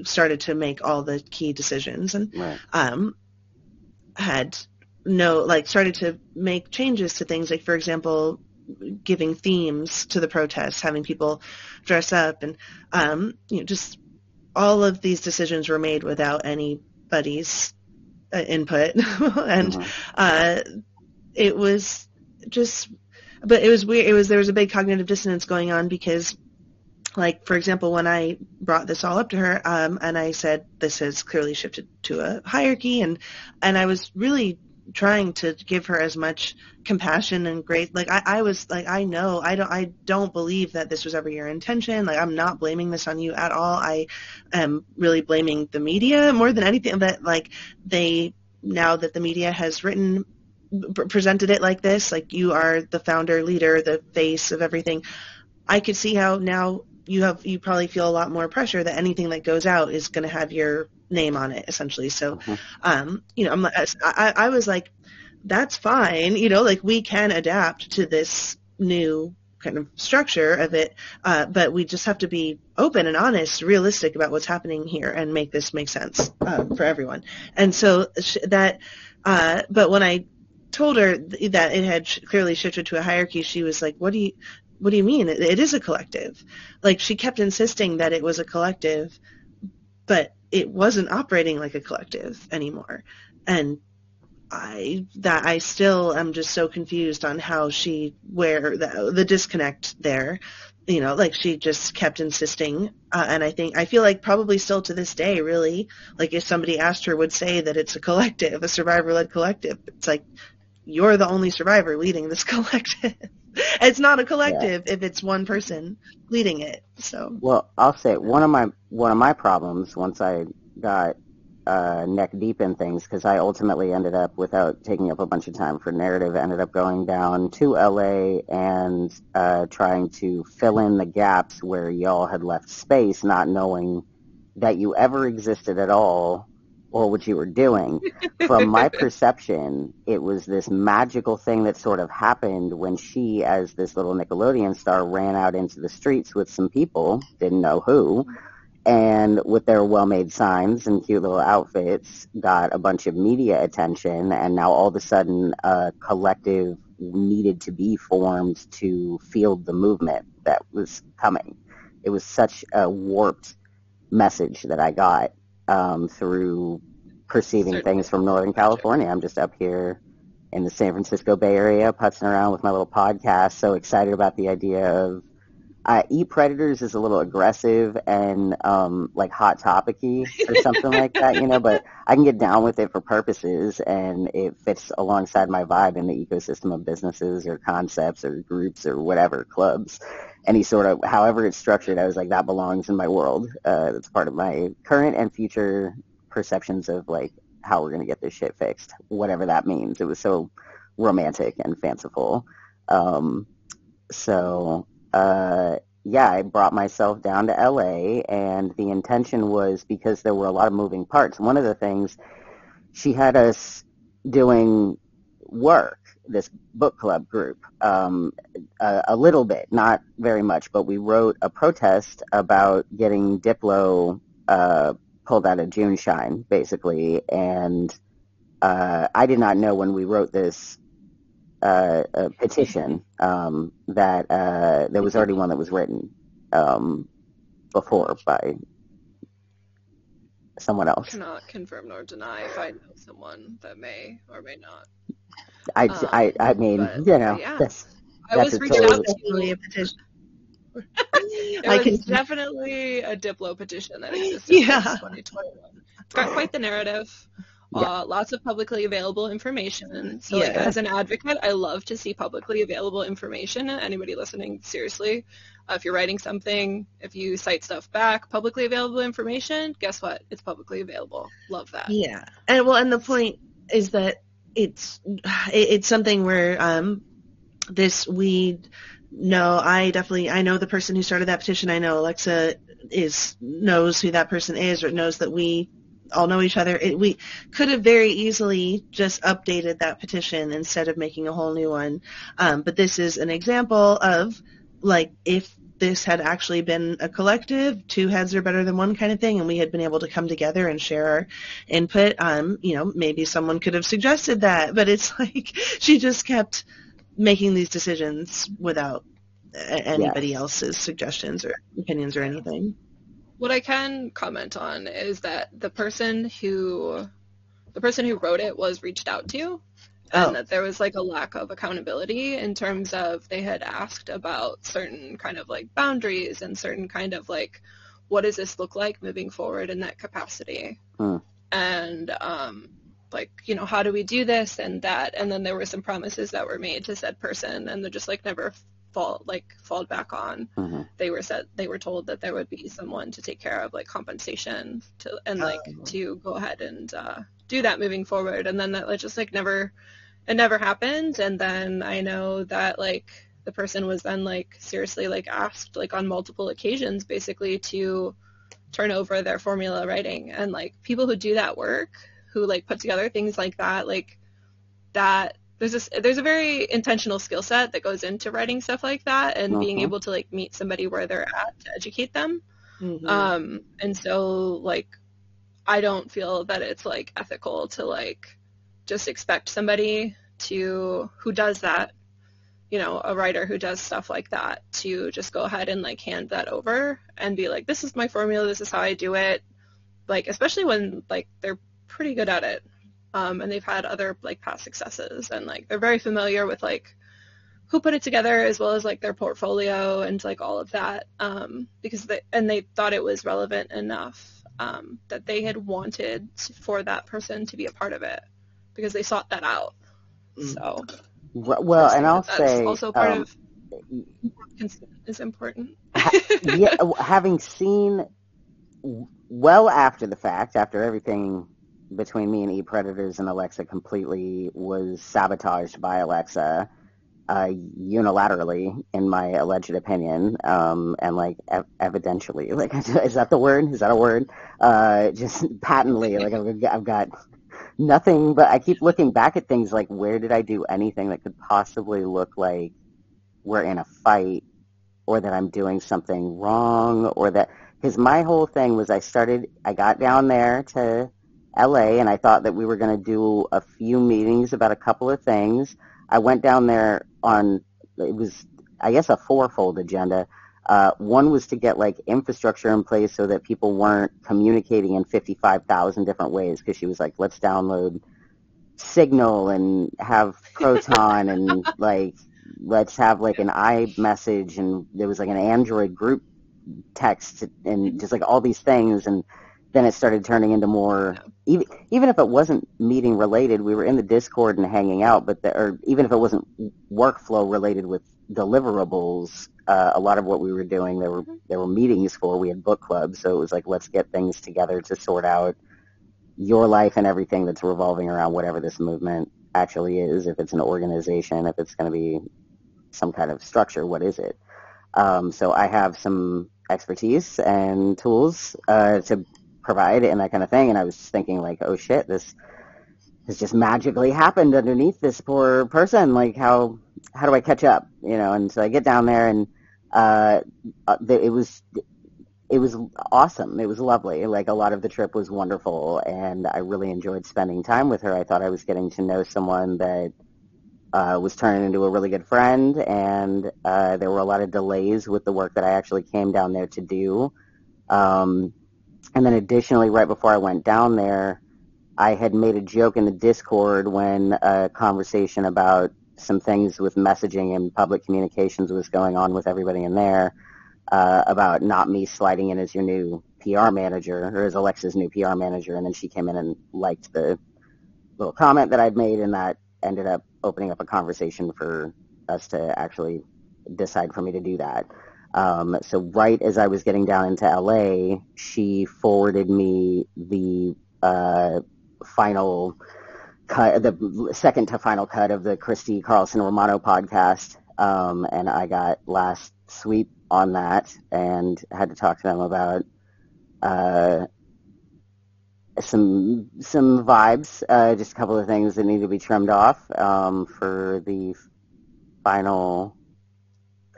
started to make all the key decisions and Right. um, had no like started to make changes to things like for example giving themes to the protests having people dress up and um, you know just all of these decisions were made without anybody's uh, input and Mhm. uh, it was just but it was weird it was there was a big cognitive dissonance going on because like for example when i brought this all up to her um, and i said this has clearly shifted to a hierarchy and and i was really trying to give her as much compassion and grace. Like I, I was like i know i don't i don't believe that this was ever your intention. Like i'm not blaming this on you at all. I am really blaming the media more than anything that like they now that the media has written presented it like this like you are the founder leader the face of everything i could see how now you have you probably feel a lot more pressure that anything that goes out is going to have your name on it essentially. So Mhm. um you know I'm, like- I, I was like that's fine you know like we can adapt to this new kind of structure of it uh, but we just have to be open and honest realistic about what's happening here and make this make sense uh, for everyone. And so sh- that uh, but when i told her th- that it had sh- clearly shifted to a hierarchy she was like what do you what do you mean? It, it is a collective. Like she kept insisting that it was a collective but it wasn't operating like a collective anymore. And i that i still am just so confused on how she where the, the disconnect there. You know like she just kept insisting uh, and i think i feel like probably still to this day really like if somebody asked her would say that it's a collective a survivor led collective it's like you're the only survivor leading this collective it's not a collective if it's one person leading it so. Well, I'll say one of my one of my problems once I got uh, neck deep in things because I ultimately ended up without taking up a bunch of time for narrative ended up going down to LA and uh, trying to fill in the gaps where y'all had left space, not knowing that you ever existed at all or what you were doing. From my perception, it was this magical thing that sort of happened when she, as this little Nickelodeon star, ran out into the streets with some people, didn't know who, and with their well-made signs and cute little outfits, got a bunch of media attention, and now all of a sudden a collective needed to be formed to field the movement that was coming. It was such a warped message that I got um, through perceiving Certainly. things from Northern California. I'm just up here in the San Francisco Bay Area, putzing around with my little podcast. So excited about the idea of uh, Eat Predators is a little aggressive and um, like hot topicy or something like that, you know. But I can get down with it for purposes, and it fits alongside my vibe in the ecosystem of businesses or concepts or groups or whatever clubs. Any sort of, however it's structured, I was like, that belongs in my world. Uh, that's part of my current and future perceptions of like how we're gonna get this shit fixed, whatever that means. It was so romantic and fanciful. Um, so uh, yeah, I brought myself down to LA, and the intention was because there were a lot of moving parts. One of the things she had us doing work, this book club group, um, a, a little bit, not very much, but we wrote a protest about getting Diplo uh, pulled out of JuneShine, basically, and uh, I did not know when we wrote this uh, a petition um, that uh, there was already one that was written um, before by someone else. I cannot confirm nor deny if I know someone that may or may not. I, Um, I, I mean, but, you know, yeah. that's, I That's was a reached totally- out Definitely a petition. There I was can- definitely a Diplo petition that existed Yeah. since 2021. It's got quite the narrative. Uh, lots of publicly available information. So, like, Yeah. as an advocate, I love to see publicly available information. Anybody listening, seriously, uh, if you're writing something, if you cite stuff back, publicly available information, guess what? It's publicly available. Love that. Yeah, and well, and the point is that it's it, it's something where um this we know I definitely I know the person who started that petition. I know Alexa is knows who that person is or knows that we all know each other. It, we could have very easily just updated that petition instead of making a whole new one. Um, but this is an example of like if this had actually been a collective, two heads are better than one kind of thing, and we had been able to come together and share our input, um, you know, maybe someone could have suggested that, but it's like she just kept making these decisions without anybody Yes. else's suggestions or opinions or anything. What I can comment on is that the person who the person who wrote it was reached out to and Oh. that there was like a lack of accountability in terms of they had asked about certain kind of like boundaries and certain kind of like what does this look like moving forward in that capacity Hmm. and um like you know how do we do this and that and then there were some promises that were made to said person and they're just like never fall like fall back on. Hmm they were said they were told that there would be someone to take care of like compensation to and like Oh. to go ahead and uh, do that moving forward. And then that like, just like never it never happened. And then I know that like the person was then like seriously like asked like on multiple occasions basically to turn over their formula writing. And like people who do that work who like put together things like that like that there's this there's a very intentional skill set that goes into writing stuff like that and being Mhm. able to like meet somebody where they're at to educate them Mhm. um and so like i don't feel that it's like ethical to like just expect somebody to who does that you know a writer who does stuff like that to just go ahead and like hand that over and be like this is my formula this is how i do it like especially when like they're pretty good at it um, and they've had other like past successes and like they're very familiar with like who put it together as well as like their portfolio and like all of that um, because they and they thought it was relevant enough um, that they had wanted for that person to be a part of it because they sought that out Mm. so Well, well and I'll that that's say, also part um, of consent is important yeah, having seen well after the fact, after everything between me and E Predators and Alexa completely was sabotaged by Alexa uh, unilaterally, in my alleged opinion, um, and like ev- evidentially, like is that the word? Is that a word? Uh, just patently, like I've, I've got nothing, but I keep looking back at things like where did I do anything that could possibly look like we're in a fight or that I'm doing something wrong or that because my whole thing was I started I got down there to LA and I thought that we were going to do a few meetings about a couple of things. I went down there on it was I guess a fourfold agenda. Uh, one was to get like infrastructure in place so that people weren't communicating in 55,000 different ways because she was like, let's download Signal and have Proton and like let's have like an iMessage and there was like an Android group text and just like all these things and then it started turning into more even even if it wasn't meeting related we were in the discord and hanging out but the, or even if it wasn't workflow related with deliverables uh, a lot of what we were doing there were there were meetings for we had book clubs so it was like let's get things together to sort out your life and everything that's revolving around whatever this movement actually is if it's an organization if it's going to be some kind of structure what is it? Um, so i have some expertise and tools uh, to provide and that kind of thing and i was just thinking like oh shit this has just magically happened underneath this poor person like how how do i catch up you know and so i get down there and uh, uh, it was it was awesome. It was lovely. Like a lot of the trip was wonderful, and I really enjoyed spending time with her. I thought I was getting to know someone that uh, was turning into a really good friend, and uh, there were a lot of delays with the work that I actually came down there to do. Um, and then additionally, right before I went down there, I had made a joke in the Discord when a conversation about some things with messaging and public communications was going on with everybody in there uh, about not me sliding in as your new PR manager or as Alexa's new PR manager, and then she came in and liked the little comment that I'd made, and that ended up opening up a conversation for us to actually decide for me to do that. Um, so right as I was getting down into LA, she forwarded me the uh, final cut, the second to final cut of the Christy Carlson Romano podcast, um, and I got last sweep on that and had to talk to them about uh, some some vibes, uh, just a couple of things that need to be trimmed off um, for the final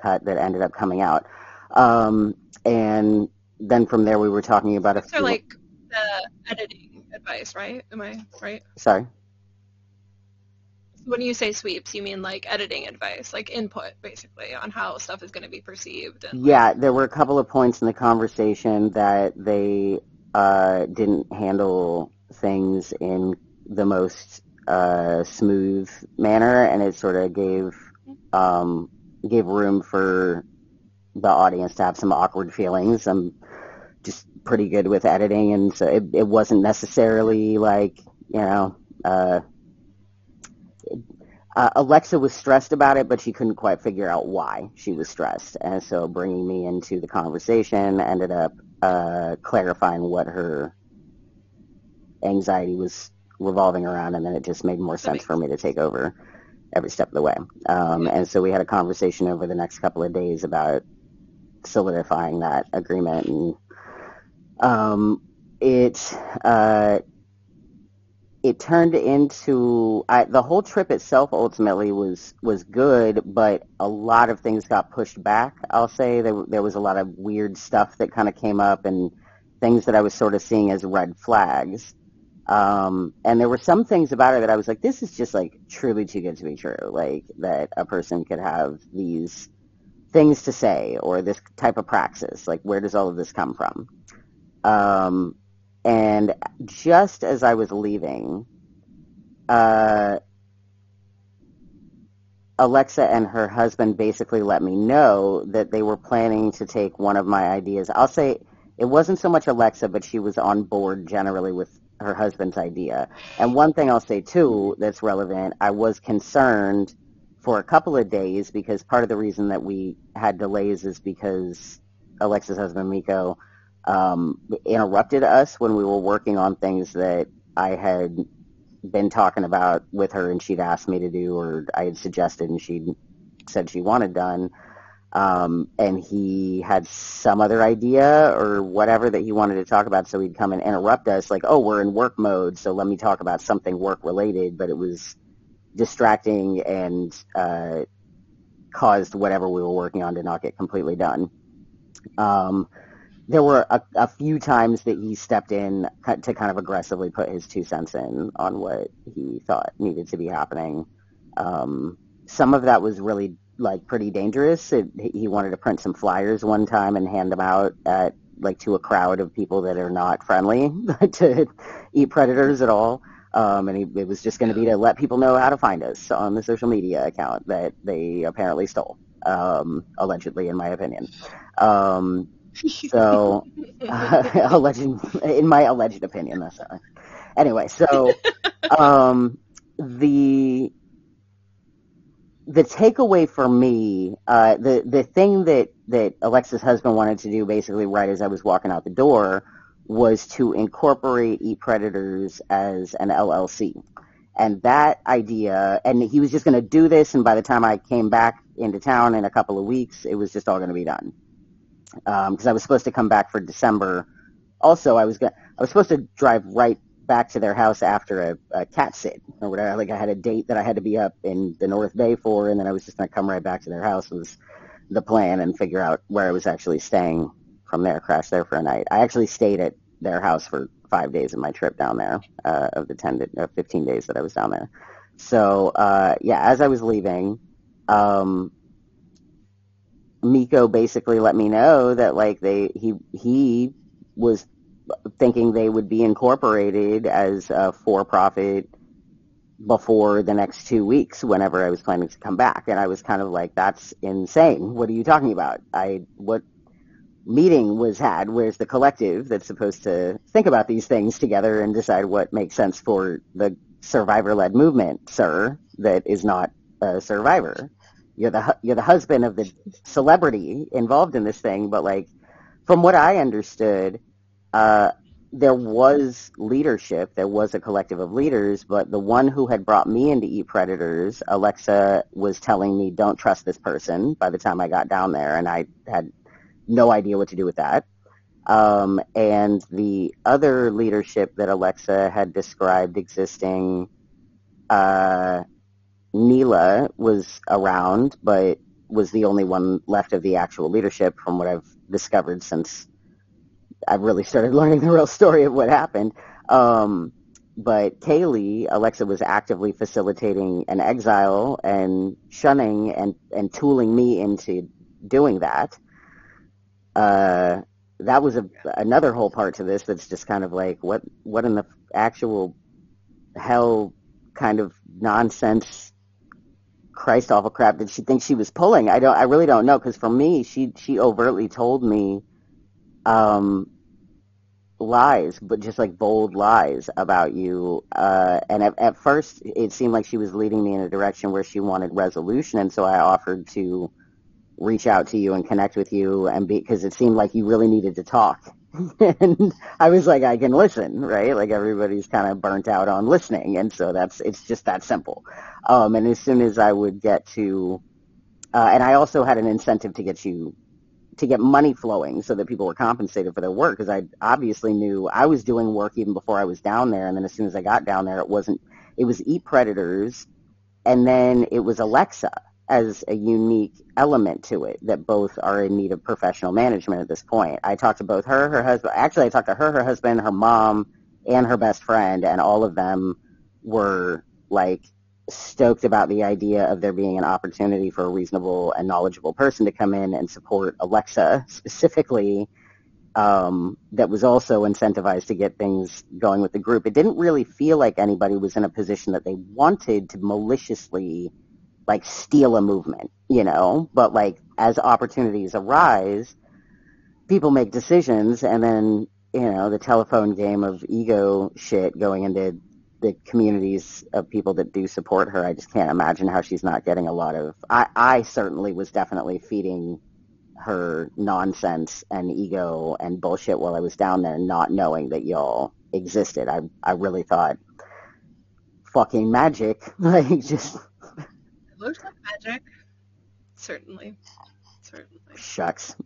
cut that ended up coming out. Um, and then from there, we were talking about a So few. like the editing advice, right? Am I right? Sorry. When you say sweeps, you mean like editing advice, like input basically on how stuff is going to be perceived. And Yeah, there were a couple of points in the conversation that they uh, didn't handle things in the most uh, smooth manner, and it sort of gave um, gave room for the audience to have some awkward feelings. I'm just pretty good with editing, and so it, it wasn't necessarily like you know. Uh, uh, Alexa was stressed about it, but she couldn't quite figure out why she was stressed. And so bringing me into the conversation ended up uh, clarifying what her anxiety was revolving around, and then it just made more sense for me to take over every step of the way. Um, and so we had a conversation over the next couple of days about solidifying that agreement, and um, it uh, it turned into I, the whole trip itself ultimately was was good, but a lot of things got pushed back. I'll say there there was a lot of weird stuff that kind of came up and things that I was sort of seeing as red flags. Um, and there were some things about it that I was like, this is just like truly too good to be true. Like that a person could have these things to say or this type of praxis. Like where does all of this come from? Um, and just as I was leaving, uh, Alexa and her husband basically let me know that they were planning to take one of my ideas. I'll say it wasn't so much Alexa, but she was on board generally with her husband's idea. And one thing I'll say too that's relevant, I was concerned for a couple of days because part of the reason that we had delays is because Alexa's husband Miko um, interrupted us when we were working on things that I had been talking about with her and she'd asked me to do or I had suggested and she said she wanted done. Um, and he had some other idea or whatever that he wanted to talk about, so he'd come and interrupt us, like, "Oh, we're in work mode, so let me talk about something work related." But it was distracting and uh, caused whatever we were working on to not get completely done. Um, there were a, a few times that he stepped in to kind of aggressively put his two cents in on what he thought needed to be happening. Um, some of that was really like pretty dangerous. It, he wanted to print some flyers one time and hand them out at like to a crowd of people that are not friendly to eat predators at all. Um, and he, it was just going to be to let people know how to find us on the social media account that they apparently stole, um, allegedly, in my opinion. Um, so, uh, alleged, in my alleged opinion, that's anyway. So, um, the the takeaway for me, uh, the the thing that that Alexa's husband wanted to do, basically, right as I was walking out the door, was to incorporate Eat Predators as an LLC, and that idea, and he was just going to do this, and by the time I came back into town in a couple of weeks, it was just all going to be done because I was supposed to come back for December. Also, I was go- I was supposed to drive right back to their house after a, a cat sit or whatever. Like I had a date that I had to be up in the North Bay for, and then I was just to come right back to their house was the plan and figure out where I was actually staying from there. Crash there for a night. I actually stayed at their house for five days of my trip down there uh, of the 10 to, uh, 15 days that I was down there. So uh, yeah, as I was leaving, um, Miko basically let me know that like they he he was thinking they would be incorporated as a for-profit before the next two weeks whenever I was planning to come back. And I was kind of like, that's insane. What are you talking about? I, what meeting was had? Where's the collective that's supposed to think about these things together and decide what makes sense for the survivor-led movement, sir, that is not a survivor? You're the, you're the husband of the celebrity involved in this thing, but like, from what I understood, uh, there was leadership, there was a collective of leaders, but the one who had brought me into Eat Predators, Alexa was telling me, don't trust this person by the time I got down there, and I had no idea what to do with that. Um, and the other leadership that Alexa had described existing, uh, Neela was around, but was the only one left of the actual leadership from what I've discovered since I've really started learning the real story of what happened. Um, but Kaylee, Alexa was actively facilitating an exile and shunning and, and tooling me into doing that. Uh, that was a, another whole part to this that's just kind of like, what, what in the actual hell kind of nonsense Christ awful crap did she think she was pulling? I don't, I really don't know because for me, she, she overtly told me, um, lies, but just like bold lies about you. Uh, and at, at first, it seemed like she was leading me in a direction where she wanted resolution, and so I offered to reach out to you and connect with you, and because it seemed like you really needed to talk. and I was like, I can listen, right? Like everybody's kind of burnt out on listening, and so that's it's just that simple. Um, and as soon as I would get to, uh, and I also had an incentive to get you to get money flowing so that people were compensated for their work because I obviously knew I was doing work even before I was down there and then as soon as I got down there it wasn't it was Eat Predators and then it was Alexa as a unique element to it that both are in need of professional management at this point. I talked to both her, her husband actually I talked to her, her husband, her mom, and her best friend and all of them were like stoked about the idea of there being an opportunity for a reasonable and knowledgeable person to come in and support Alexa specifically um, that was also incentivized to get things going with the group. It didn't really feel like anybody was in a position that they wanted to maliciously like steal a movement, you know, but like as opportunities arise, people make decisions and then, you know, the telephone game of ego shit going into the communities of people that do support her, I just can't imagine how she's not getting a lot of. I, I certainly was definitely feeding her nonsense and ego and bullshit while I was down there, not knowing that y'all existed. I I really thought fucking magic, like just It looks like magic. Certainly. Certainly. shucks,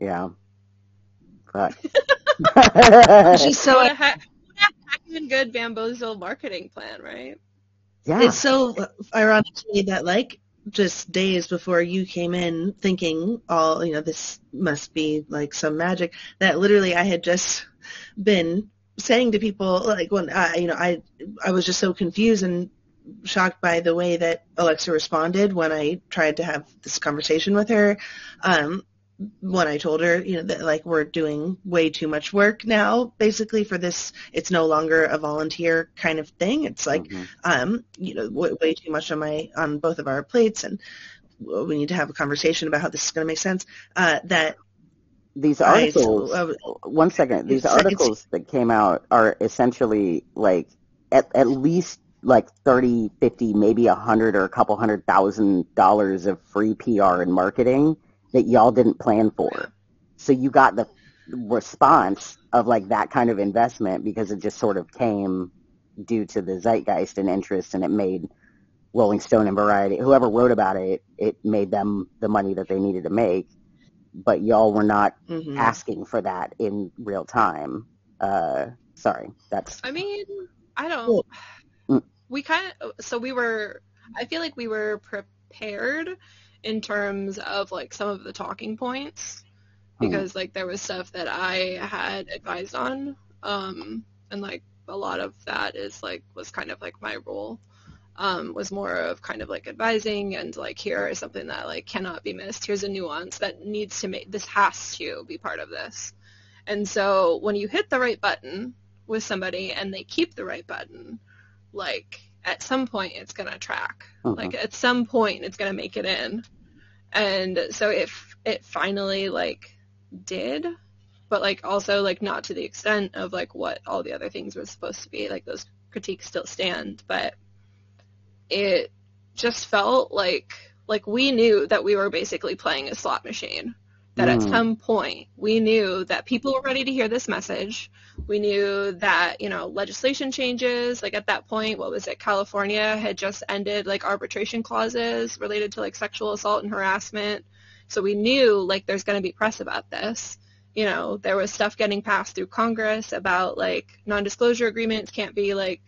yeah. Fuck. She's so What a ha- what a hacking good bamboozle marketing plan, right? yeah. It's so ironic to me that like just days before you came in thinking all, you know, this must be like some magic that literally I had just been saying to people like when I, you know, I, I was just so confused and shocked by the way that Alexa responded when I tried to have this conversation with her. Um, when I told her, you know, that like we're doing way too much work now, basically for this, it's no longer a volunteer kind of thing. It's like, Mhm. um, you know, way, way too much on my on both of our plates, and we need to have a conversation about how this is going to make sense. Uh, that these I- articles uh, one second these articles that came out are essentially like at, at least like 30 50 maybe a hundred or a couple hundred thousand dollars of free pr and marketing that y'all didn't plan for so you got the response of like that kind of investment because it just sort of came due to the zeitgeist and interest and it made rolling stone and variety whoever wrote about it it made them the money that they needed to make but y'all were not mhm. asking for that in real time. Uh, sorry, that's I mean, I don't. Cool. We kind of. So we were. I feel like we were prepared in terms of like some of the talking points Mm. because like there was stuff that I had advised on, um, and like a lot of that is like was kind of like my role. Um, was more of kind of like advising and like here is something that like cannot be missed. Here's a nuance that needs to make this has to be part of this And so when you hit the right button with somebody and they keep the right button, like at some point it's going to track. Mhm. Like at some point it's going to make it in. And so if it finally like did, but like also like not to the extent of like what all the other things were supposed to be, like those critiques still stand, but it just felt like like we knew that we were basically playing a slot machine. That at Mm. some point we knew that people were ready to hear this message. We knew that, you know, legislation changes, like at that point, what was it, California had just ended like arbitration clauses related to like sexual assault and harassment. So we knew like there's going to be press about this. You know, there was stuff getting passed through Congress about like non-disclosure agreements can't be like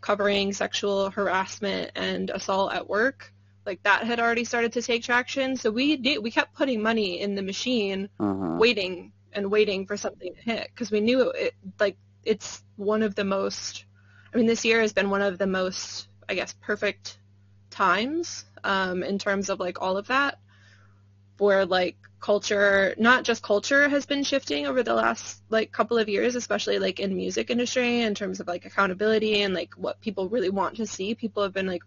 covering sexual harassment and assault at work. Like that had already started to take traction. So we did, we kept putting money in the machine Mhm. waiting and waiting for something to hit because we knew it like it's one of the most i mean this year has been one of the most i guess perfect times um, in terms of like all of that where like culture not just culture has been shifting over the last like couple of years especially like in music industry in terms of like accountability and like what people really want to see people have been like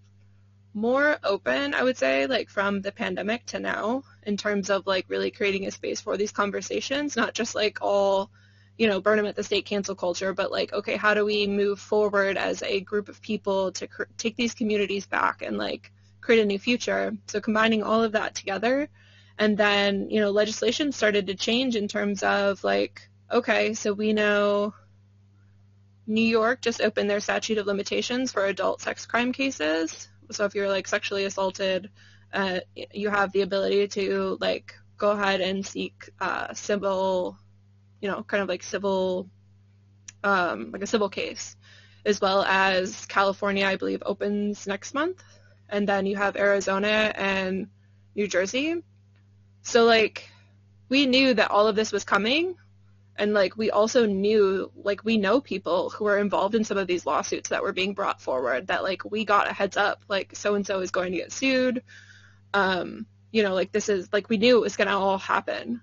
more open, I would say, like from the pandemic to now in terms of like really creating a space for these conversations, not just like all, you know, burn them at the stake cancel culture, but like, okay, how do we move forward as a group of people to cr- take these communities back and like create a new future? So combining all of that together and then, you know, legislation started to change in terms of like, okay, so we know New York just opened their statute of limitations for adult sex crime cases. So if you're like sexually assaulted, uh, you have the ability to like go ahead and seek uh, civil, you know, kind of like civil, um, like a civil case, as well as California, I believe, opens next month, and then you have Arizona and New Jersey. So like, we knew that all of this was coming, and like we also knew like we know people who are involved in some of these lawsuits that were being brought forward that like we got a heads up like so and so is going to get sued. Um you know like this is like we knew it was going to all happen.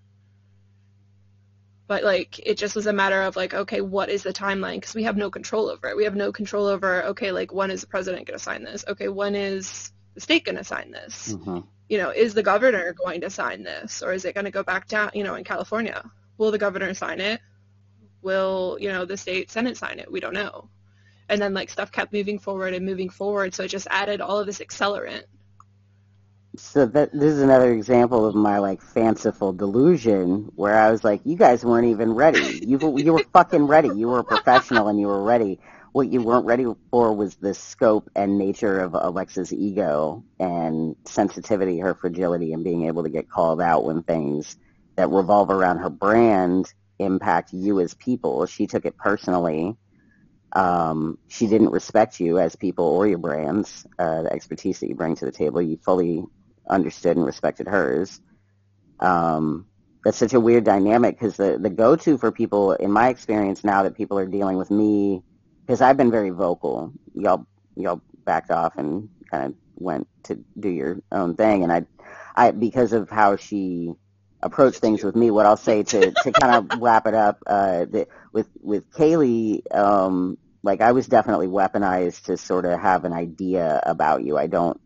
But like it just was a matter of like okay what is the timeline? Because we have no control over it. We have no control over okay like when is the president going to sign this? Okay when is the state going to sign this? Mhm. you know is the governor going to sign this? Or is it going to go back down you know in california will the governor sign it will you know the state senate sign it we don't know and then like stuff kept moving forward and moving forward so it just added all of this accelerant So that this is another example of my like fanciful delusion where I was like, you guys weren't even ready. You were- you were fucking ready. You were a professional and you were ready. What you weren't ready for was the scope and nature of Alexa's ego and sensitivity, her fragility, and being able to get called out when things that revolve around her brand impact you as people. She took it personally. Um, she didn't respect you as people or your brands, uh, the expertise that you bring to the table. You fully understood and respected hers. Um, that's such a weird dynamic because the, the go-to for people, in my experience now that people are dealing with me, because I've been very vocal. Y'all, y'all backed off and kind of went to do your own thing. And I, I, because of how she approached things with me, what I'll say to, to kind of wrap it up, uh, the, with, with Kaylee, um, like I was definitely weaponized to sort of have an idea about you. I don't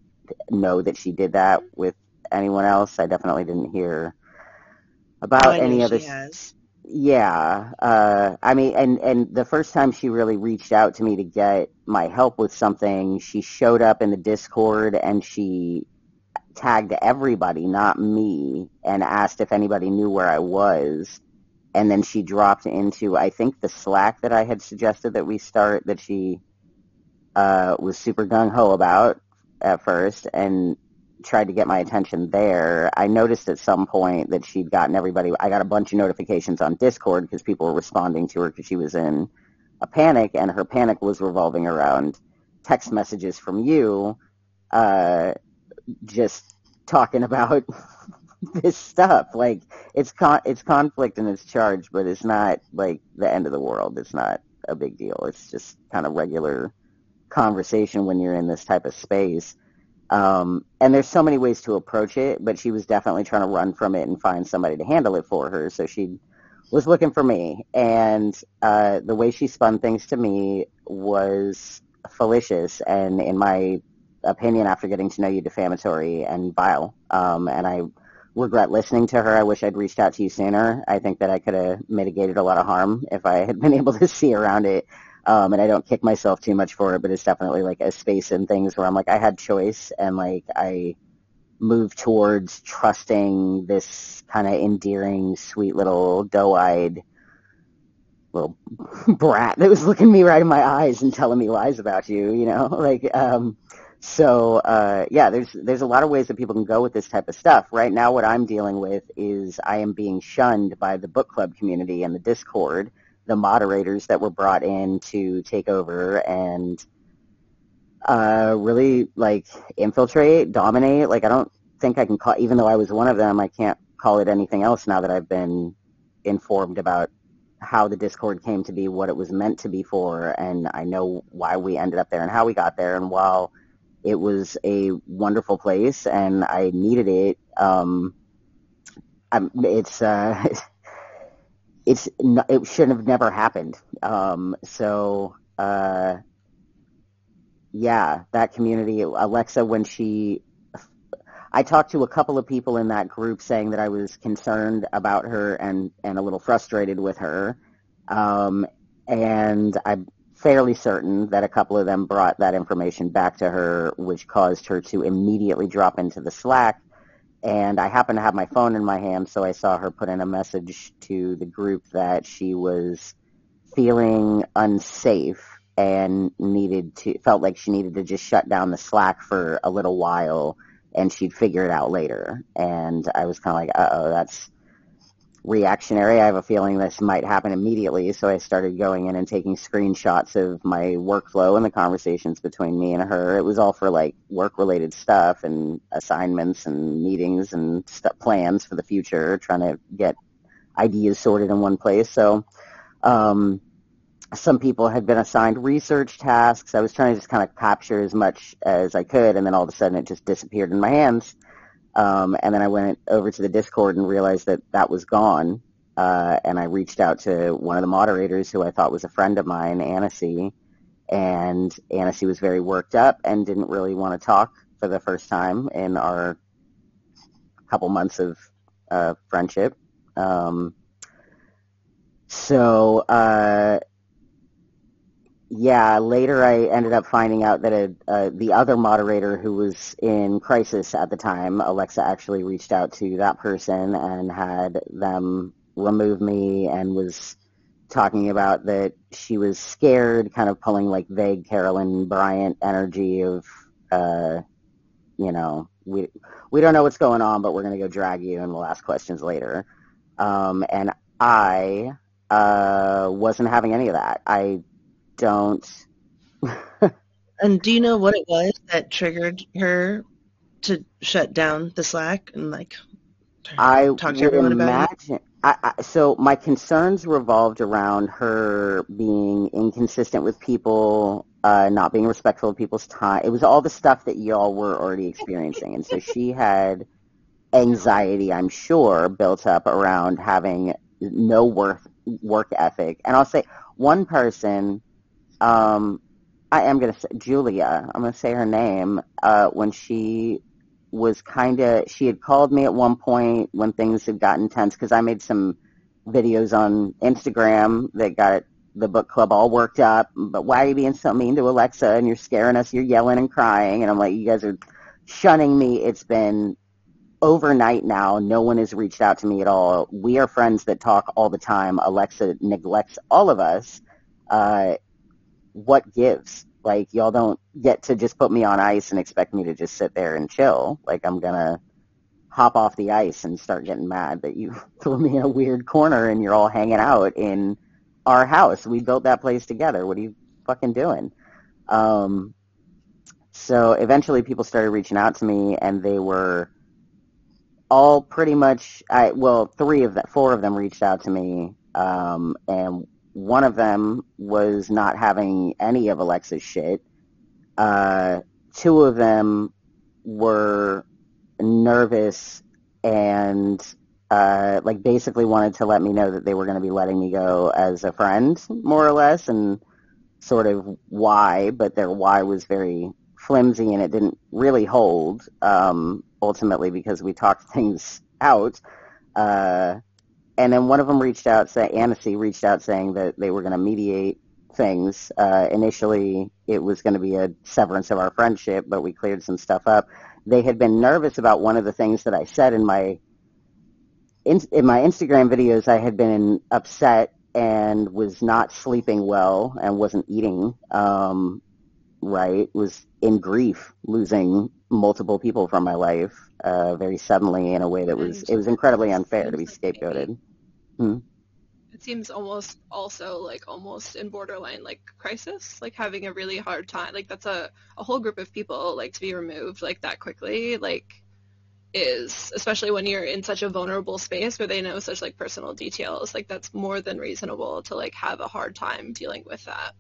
know that she did that with anyone else. I definitely didn't hear about Oh, any other. has. Yeah, uh, I mean, and and the first time she really reached out to me to get my help with something, she showed up in the Discord and she tagged everybody, not me, and asked if anybody knew where I was. And then she dropped into, I think, the Slack that I had suggested that we start that she uh, was super gung ho about at first, and tried to get my attention there. I noticed at some point that she'd gotten everybody. I got a bunch of notifications on Discord because people were responding to her because she was in a panic, and her panic was revolving around text messages from you, uh, just talking about this stuff. Like it's con- it's conflict and it's charged, but it's not like the end of the world. It's not a big deal. It's just kind of regular conversation when you're in this type of space. Um, and there's so many ways to approach it, but she was definitely trying to run from it and find somebody to handle it for her. So she'd was looking for me, and uh, the way she spun things to me was fallacious, and in my opinion, after getting to know you, defamatory and vile. Um, and I regret listening to her. I wish I'd reached out to you sooner. I think that I could have mitigated a lot of harm if I had been able to see around it. Um, and I don't kick myself too much for it, but it's definitely like a space in things where I'm like, I had choice and like I moved towards trusting this kind of endearing, sweet little doe-eyed little brat that was looking me right in my eyes and telling me lies about you, you know, like, um, so uh, yeah, there's there's a lot of ways that people can go with this type of stuff. Right now, what I'm dealing with is I am being shunned by the book club community and the Discord, the moderators that were brought in to take over and uh, really like infiltrate, dominate. Like I don't think I can call, even though I was one of them, I can't call it anything else now that I've been informed about how the Discord came to be, what it was meant to be for, and I know why we ended up there and how we got there. And while it was a wonderful place, and I needed it. Um, I'm, it's uh, it's it shouldn't have never happened. Um, so uh, yeah, that community, Alexa, when she, I talked to a couple of people in that group saying that I was concerned about her and and a little frustrated with her, um, and I fairly certain that a couple of them brought that information back to her, which caused her to immediately drop into the Slack. And I happened to have my phone in my hand, so I saw her put in a message to the group that she was feeling unsafe and needed to felt like she needed to just shut down the Slack for a little while, and she'd figure it out later. And I was kind of like, uh oh, that's reactionary. I have a feeling this might happen immediately, so I started going in and taking screenshots of my workflow and the conversations between me and her. It was all for like work-related stuff and assignments and meetings and st- plans for the future, trying to get ideas sorted in one place. So, um, some people had been assigned research tasks. I was trying to just kind of capture as much as I could, and then all of a sudden it just disappeared in my hands. Um, and then I went over to the Discord and realized that that was gone. Uh, and I reached out to one of the moderators who I thought was a friend of mine, Annecy, and Annecy was very worked up and didn't really want to talk for the first time in our couple months of uh, friendship. Um, so uh, yeah, later I ended up finding out that a, uh, the other moderator who was in crisis at the time, Alexa actually reached out to that person and had them remove me and was talking about that she was scared, kind of pulling like vague Carolyn Bryant energy of, uh, you know, we we don't know what's going on, but we're gonna go drag you and we'll ask questions later. Um, and I uh, wasn't having any of that. I don't. and do you know what it was that triggered her to shut down the Slack and like I talk to everyone about it? imagine. I, I, so my concerns revolved around her being inconsistent with people, uh, not being respectful of people's time. It was all the stuff that y'all were already experiencing, and so she had anxiety, I'm sure, built up around having no work work ethic. And I'll say one person um, I am going to say Julia. I'm going to say her name. Uh, when she was kind of, she had called me at one point when things had gotten tense because I made some videos on Instagram that got the book club all worked up. But why are you being so mean to Alexa and you're scaring us? You're yelling and crying. And I'm like, you guys are shunning me. It's been overnight now. No one has reached out to me at all. We are friends that talk all the time. Alexa neglects all of us. Uh, what gives? Like y'all don't get to just put me on ice and expect me to just sit there and chill. Like I'm gonna hop off the ice and start getting mad that you threw me in a weird corner and you're all hanging out in our house. We built that place together. What are you fucking doing? Um, so eventually people started reaching out to me and they were all pretty much, I, well, three of them, four of them reached out to me. Um, and one of them was not having any of Alexa's shit. Uh, two of them were nervous and uh, like basically wanted to let me know that they were going to be letting me go as a friend, more or less, and sort of why, but their why was very flimsy and it didn't really hold. Um, ultimately, because we talked things out. Uh, and then one of them reached out, say Annecy reached out saying that they were going to mediate things. Uh, initially, it was going to be a severance of our friendship, but we cleared some stuff up. They had been nervous about one of the things that I said in my in, in my Instagram videos. I had been upset and was not sleeping well and wasn't eating um, right. Was in grief, losing multiple people from my life uh, very suddenly in a way that was it was incredibly unfair to be scapegoated. Hmm. It seems almost also like almost in borderline like crisis, like having a really hard time. Like that's a, a whole group of people like to be removed like that quickly, like is especially when you're in such a vulnerable space where they know such like personal details, like that's more than reasonable to like have a hard time dealing with that.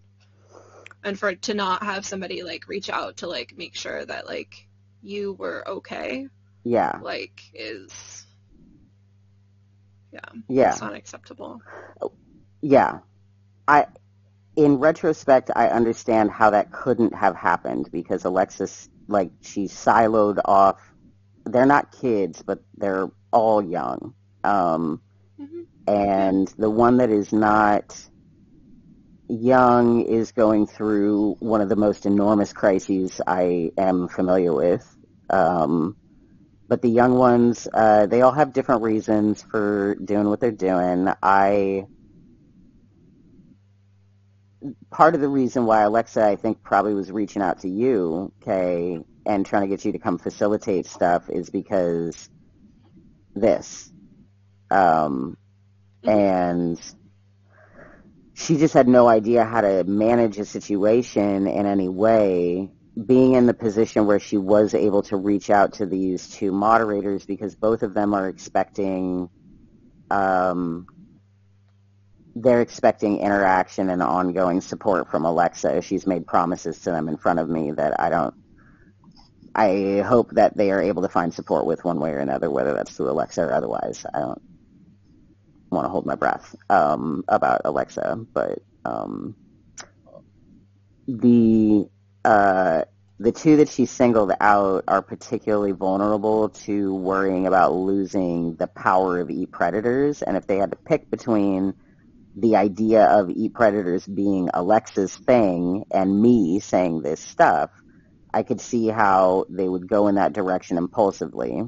And for to not have somebody like reach out to like make sure that like you were okay, Yeah. like is yeah, Yeah. it's not acceptable. Yeah. I in retrospect I understand how that couldn't have happened because Alexis like she's siloed off they're not kids, but they're all young. Um hmm and the one that is not young is going through one of the most enormous crises I am familiar with. Um, but the young ones, uh, they all have different reasons for doing what they're doing. I part of the reason why Alexa, I think, probably was reaching out to you, Kay, and trying to get you to come facilitate stuff is because this. Um, and she just had no idea how to manage a situation in any way being in the position where she was able to reach out to these two moderators because both of them are expecting um, they're expecting interaction and ongoing support from Alexa. She's made promises to them in front of me that I don't I hope that they are able to find support with one way or another, whether that's through Alexa or otherwise. I don't want to hold my breath um, about Alexa, but um, the uh, the two that she singled out are particularly vulnerable to worrying about losing the power of eat predators, and if they had to pick between the idea of eat predators being Alexa's thing and me saying this stuff, I could see how they would go in that direction impulsively.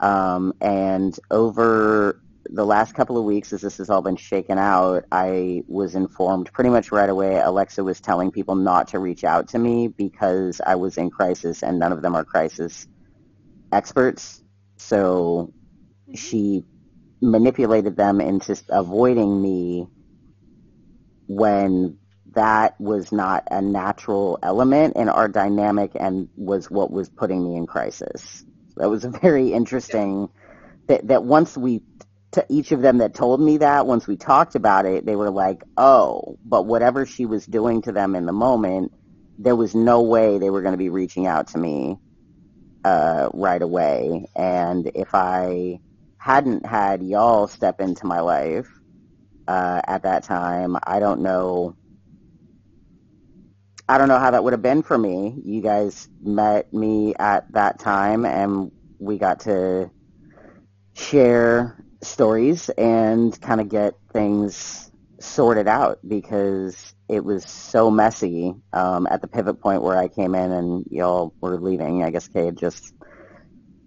Um, and over the last couple of weeks, as this has all been shaken out, I was informed pretty much right away. Alexa was telling people not to reach out to me because I was in crisis, and none of them are crisis experts. So mm-hmm. she manipulated them into avoiding me when that was not a natural element in our dynamic and was what was putting me in crisis. That was very interesting. That that once we to each of them that told me that once we talked about it, they were like, "Oh, but whatever she was doing to them in the moment, there was no way they were going to be reaching out to me uh, right away. And if I hadn't had y'all step into my life uh, at that time, I don't know. I don't know how that would have been for me. You guys met me at that time, and we got to share stories and kind of get things sorted out because it was so messy um, at the pivot point where I came in and y'all were leaving. I guess Kay had just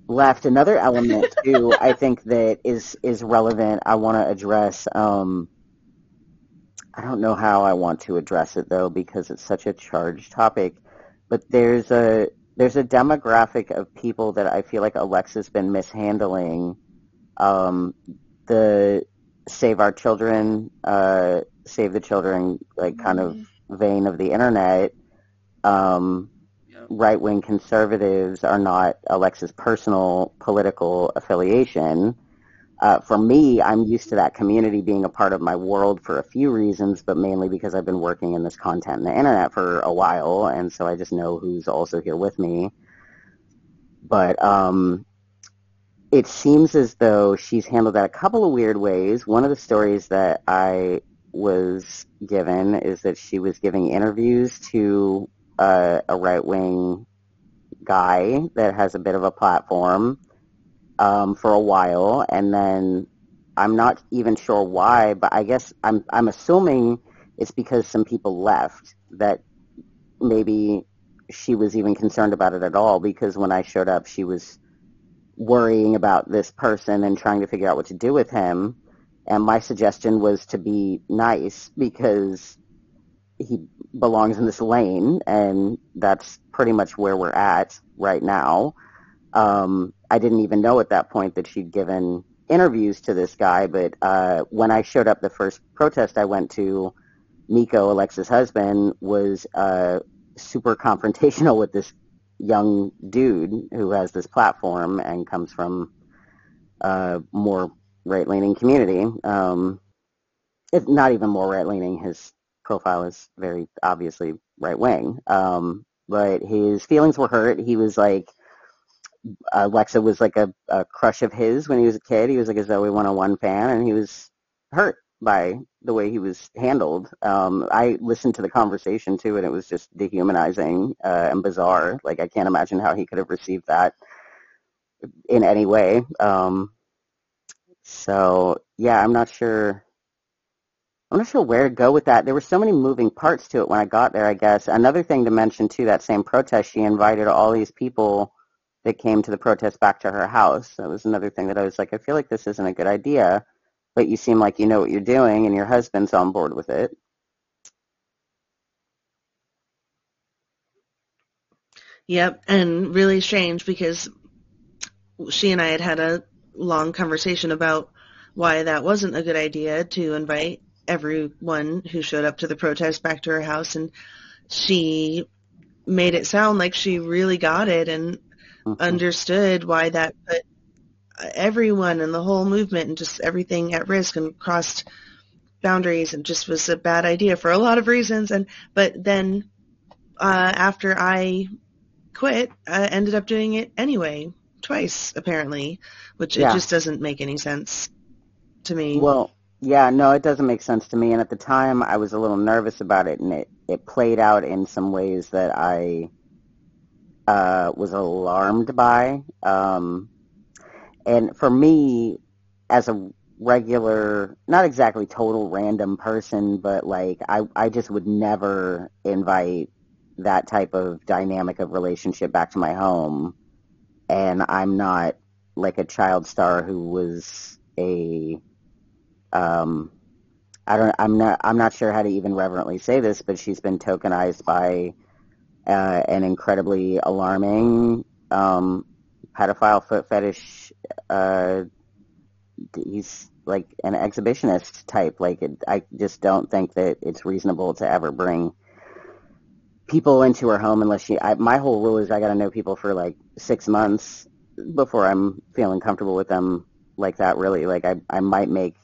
left. Another element too, I think that is is relevant. I want to address. Um, I don't know how I want to address it though because it's such a charged topic. But there's a there's a demographic of people that I feel like Alexa's been mishandling. Um, the Save Our Children, uh, Save the Children, like kind of vein of the internet. Um, Yeah. right-wing conservatives are not Alexa's personal political affiliation. Uh, for me, I'm used to that community being a part of my world for a few reasons, but mainly because I've been working in this content and the internet for a while, and so I just know who's also here with me. But um, it seems as though she's handled that a couple of weird ways. One of the stories that I was given is that she was giving interviews to uh, a right-wing guy that has a bit of a platform um, for a while, and then I'm not even sure why, but I guess I'm I'm assuming it's because some people left that maybe she was even concerned about it at all because when I showed up she was worrying about this person and trying to figure out what to do with him and my suggestion was to be nice because he belongs in this lane and that's pretty much where we're at right now. Um, I didn't even know at that point that she'd given interviews to this guy, but uh, when I showed up the first protest I went to, Nico, Alexa's husband, was uh, super confrontational with this young dude who has this platform and comes from a more right-leaning community. Um, it's not even more right-leaning. His profile is very obviously right-wing. Um, but his feelings were hurt. He was like, Alexa was like a, a crush of his when he was a kid. He was like a Zoey 101 fan, and he was hurt by the way he was handled. Um, I listened to the conversation too, and it was just dehumanizing uh, and bizarre. Like I can't imagine how he could have received that in any way. Um, so yeah, I'm not sure. I'm not sure where to go with that. There were so many moving parts to it when I got there. I guess another thing to mention too, that same protest, she invited all these people that came to the protest back to her house. That was another thing that I was like, I feel like this isn't a good idea but you seem like you know what you're doing and your husband's on board with it. Yep, and really strange because she and I had had a long conversation about why that wasn't a good idea to invite everyone who showed up to the protest back to her house and she made it sound like she really got it and mm-hmm. understood why that put everyone and the whole movement and just everything at risk and crossed boundaries and just was a bad idea for a lot of reasons. And but then uh, after I quit, I ended up doing it anyway, twice apparently, which yeah. it just doesn't make any sense to me. Well, yeah, no, it doesn't make sense to me. And at the time, I was a little nervous about it, and it it played out in some ways that I uh, was alarmed by. Um, and for me, as a regular, not exactly total random person, but like I, I just would never invite that type of dynamic of relationship back to my home. And I'm not like a child star who was a, um, I don't, I'm not, I'm not sure how to even reverently say this, but she's been tokenized by uh, an incredibly alarming um, pedophile foot fetish. Uh, he's like an exhibitionist type. Like it, I just don't think that it's reasonable to ever bring people into her home unless she. I, my whole rule is I got to know people for like six months before I'm feeling comfortable with them like that. Really, like I I might make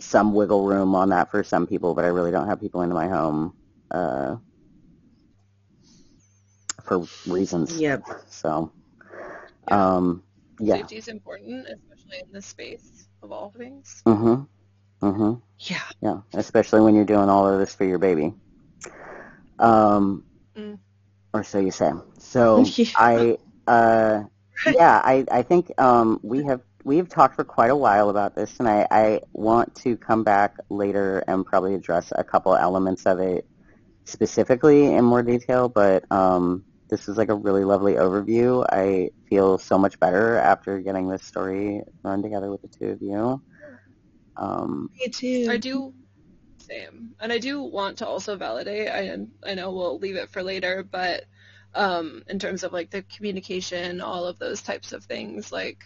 some wiggle room on that for some people, but I really don't have people into my home. Uh, for reasons. Yep. So. Um, yeah. Safety is important, especially in this space of all things. Mhm. Mhm. Yeah. Yeah, especially when you're doing all of this for your baby. Um, mm. or so you say. So I, uh, yeah, I, I think um, we have we have talked for quite a while about this, and I, I want to come back later and probably address a couple elements of it specifically in more detail. But um, this is like a really lovely overview. I feel so much better after getting this story run together with the two of you. Um, Me too. I do same, and I do want to also validate. I I know we'll leave it for later, but um, in terms of like the communication, all of those types of things, like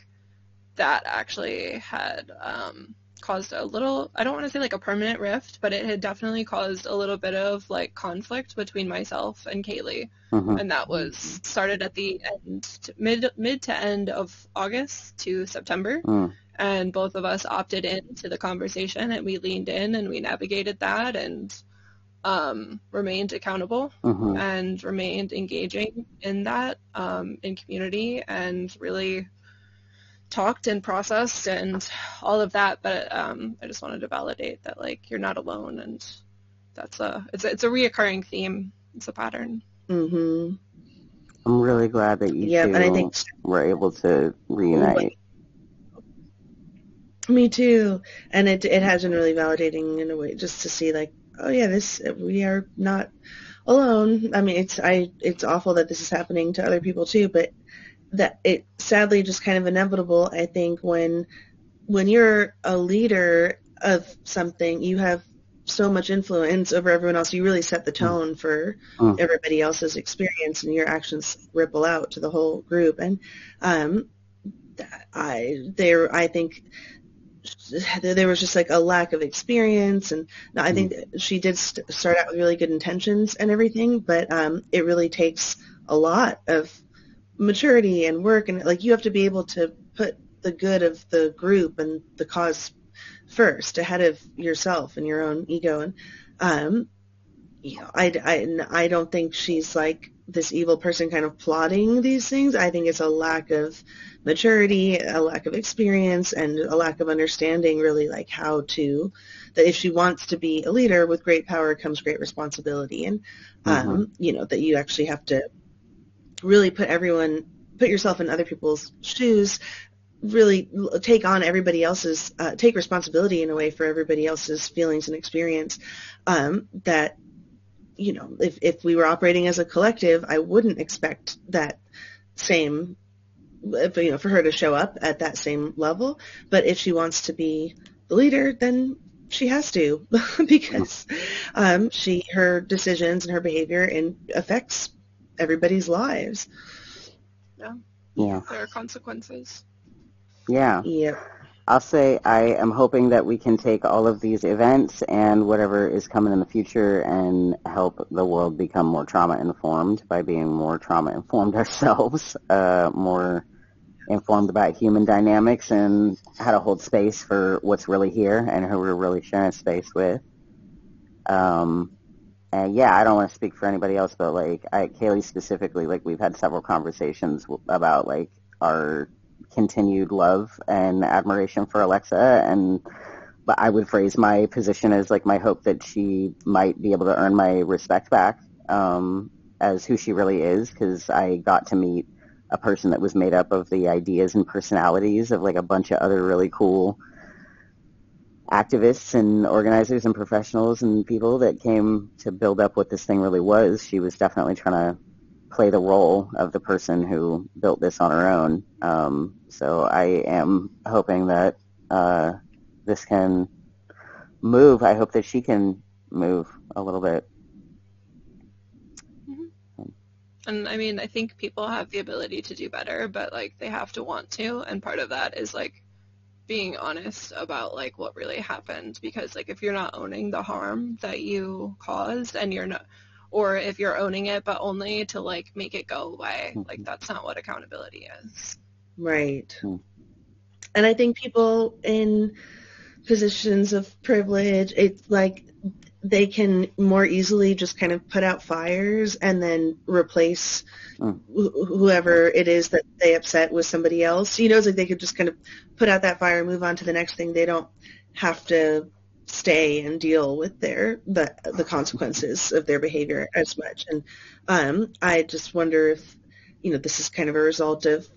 that actually had um, caused a little I don't want to say like a permanent rift, but it had definitely caused a little bit of like conflict between myself and Kaylee. Mm-hmm. And that was started at the end mid mid to end of August to September. Mm. And both of us opted into the conversation and we leaned in and we navigated that and um, remained accountable mm-hmm. and remained engaging in that um, in community and really talked and processed and all of that. But um, I just wanted to validate that like you're not alone, and that's a it's a, it's a reoccurring theme. It's a pattern. hmm I'm really glad that you Yeah, two I think were able to reunite. Me too. And it it has been really validating in a way just to see like, oh yeah, this we are not alone. I mean, it's I it's awful that this is happening to other people too, but that it sadly just kind of inevitable. I think when when you're a leader of something, you have so much influence over everyone else. You really set the tone for Mm. everybody else's experience, and your actions ripple out to the whole group. And um, I there I think there was just like a lack of experience and I think she did st- start out with really good intentions and everything but um, it really takes a lot of maturity and work and like you have to be able to put the good of the group and the cause first ahead of yourself and your own ego. And um, you know I, I, I don't think she's like this evil person kind of plotting these things. I think it's a lack of maturity, a lack of experience, and a lack of understanding really like how to, that if she wants to be a leader with great power comes great responsibility. And, um, you know, that you actually have to really put everyone, put yourself in other people's shoes, really take on everybody else's, uh, take responsibility in a way for everybody else's feelings and experience, um, that, you know, if, if we were operating as a collective, I wouldn't expect that same you know, for her to show up at that same level. But if she wants to be the leader, then she has to because um, she her decisions and her behavior and affects everybody's lives. Yeah. Yeah. There are consequences. Yeah. Yep. I'll say I am hoping that we can take all of these events and whatever is coming in the future and help the world become more trauma informed by being more trauma informed ourselves, uh, more informed about human dynamics and how to hold space for what's really here and who we're really sharing space with. Um, and yeah, I don't want to speak for anybody else, but like I, Kaylee specifically, like we've had several conversations about like our continued love and admiration for Alexa and but I would phrase my position as like my hope that she might be able to earn my respect back um, as who she really is because I got to meet a person that was made up of the ideas and personalities of like a bunch of other really cool activists and organizers and professionals and people that came to build up what this thing really was. She was definitely trying to play the role of the person who built this on her own. Um, so I am hoping that uh, this can move. I hope that she can move a little bit. And I mean, I think people have the ability to do better, but like they have to want to. And part of that is like being honest about like what really happened because like if you're not owning the harm that you caused and you're not or if you're owning it but only to like make it go away, like that's not what accountability is. Right. Hmm. And I think people in positions of privilege, it's like they can more easily just kind of put out fires and then replace Hmm. wh- whoever it is that they upset with somebody else. You know, it's like they could just kind of put out that fire and move on to the next thing. They don't have to stay and deal with their the the consequences of their behavior as much. And um, I just wonder if you know this is kind of a result of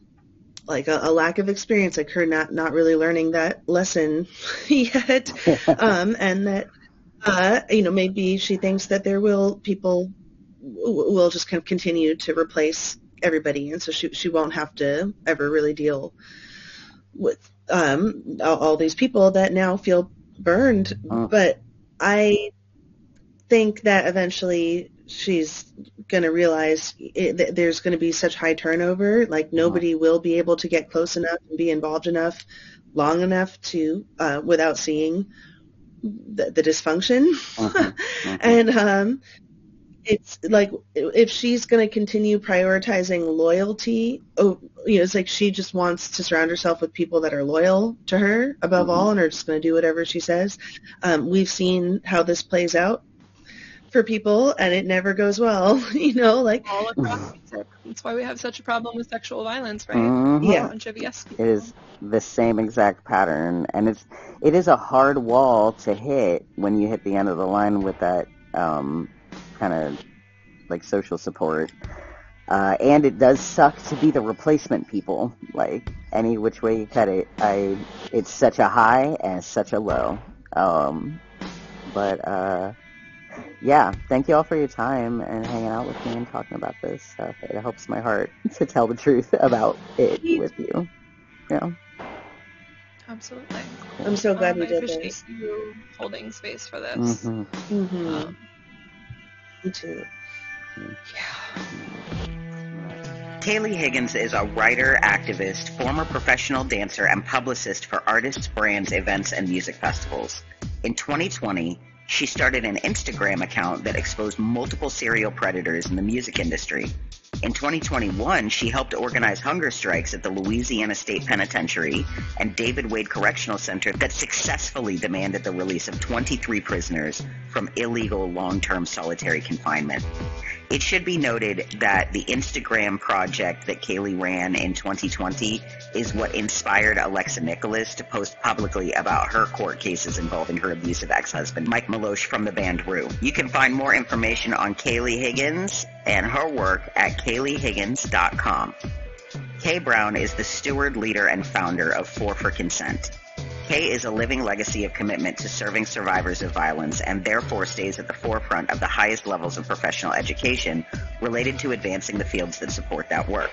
like a, a lack of experience, like her not not really learning that lesson yet, um, and that uh, you know maybe she thinks that there will people will just kind of continue to replace everybody, and so she she won't have to ever really deal with um, all, all these people that now feel burned. Mm. But I think that eventually she's going to realize it, that there's going to be such high turnover. Like nobody will be able to get close enough and be involved enough long enough to uh, without seeing the, the dysfunction. Mhm, mhm. and um, it's like if she's going to continue prioritizing loyalty, oh, you know, it's like she just wants to surround herself with people that are loyal to her above Mhm. all and are just going to do whatever she says. Um, we've seen how this plays out for people, and it never goes well. you know, like All across music. That's why we have such a problem with sexual violence, right? Mhm. Yeah. A bunch of yes It is the same exact pattern, and it's it is a hard wall to hit when you hit the end of the line with that um, kind of like social support. Uh, and it does suck to be the replacement people. Like any which way you cut it, I it's such a high and such a low. Um, but uh, yeah, thank you all for your time and hanging out with me and talking about this stuff. It helps my heart to tell the truth about it with you. Yeah. Absolutely. I'm so glad Um, we I did appreciate this. you holding space for this. Mm-hmm. Mm-hmm. Um, Me too. Yeah. Kaylee Higgins is a writer, activist, former professional dancer, and publicist for artists, brands, events, and music festivals. In 2020, she started an Instagram account that exposed multiple serial predators in the music industry. In 2021, she helped organize hunger strikes at the Louisiana State Penitentiary and David Wade Correctional Center that successfully demanded the release of 23 prisoners from illegal long-term solitary confinement. It should be noted that the Instagram project that Kaylee ran in 2020 is what inspired Alexa Nikolas to post publicly about her court cases involving her abusive ex-husband, Mike Milosh from the band Rue. You can find more information on Kaylee Higgins and her work at kayleehiggins.com. Kay Brown is the steward, leader, and founder of Four for Consent. Kay is a living legacy of commitment to serving survivors of violence and therefore stays at the forefront of the highest levels of professional education related to advancing the fields that support that work.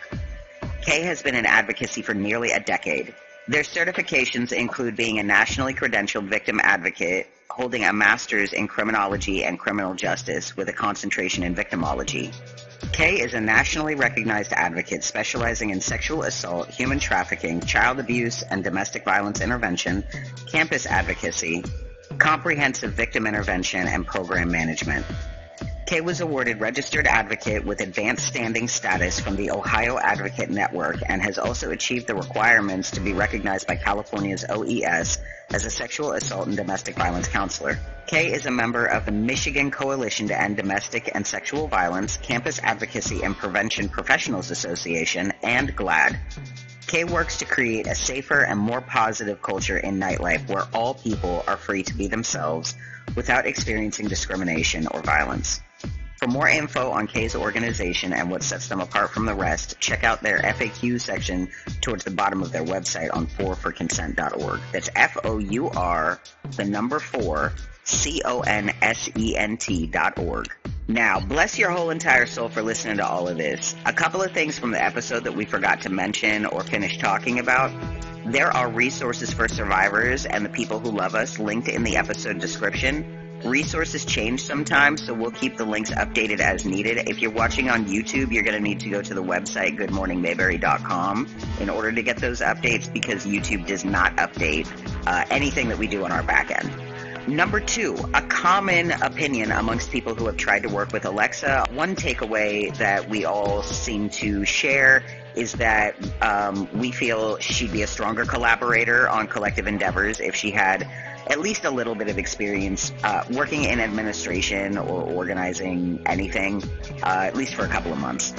Kay has been in advocacy for nearly a decade. Their certifications include being a nationally credentialed victim advocate, holding a master's in criminology and criminal justice with a concentration in victimology. Kay is a nationally recognized advocate specializing in sexual assault, human trafficking, child abuse, and domestic violence intervention, campus advocacy, comprehensive victim intervention, and program management. Kay was awarded registered advocate with advanced standing status from the Ohio Advocate Network and has also achieved the requirements to be recognized by California's OES as a sexual assault and domestic violence counselor. Kay is a member of the Michigan Coalition to End Domestic and Sexual Violence, Campus Advocacy and Prevention Professionals Association, and GLAD. Kay works to create a safer and more positive culture in nightlife where all people are free to be themselves without experiencing discrimination or violence. For more info on Kay's organization and what sets them apart from the rest, check out their FAQ section towards the bottom of their website on 4forconsent.org. That's F-O-U-R, the number 4, C-O-N-S-E-N-T dot org. Now, bless your whole entire soul for listening to all of this. A couple of things from the episode that we forgot to mention or finish talking about. There are resources for survivors and the people who love us linked in the episode description. Resources change sometimes, so we'll keep the links updated as needed. If you're watching on YouTube, you're going to need to go to the website goodmorningmayberry.com in order to get those updates because YouTube does not update uh, anything that we do on our back end. Number two, a common opinion amongst people who have tried to work with Alexa. One takeaway that we all seem to share is that um, we feel she'd be a stronger collaborator on collective endeavors if she had at least a little bit of experience uh, working in administration or organizing anything, uh, at least for a couple of months.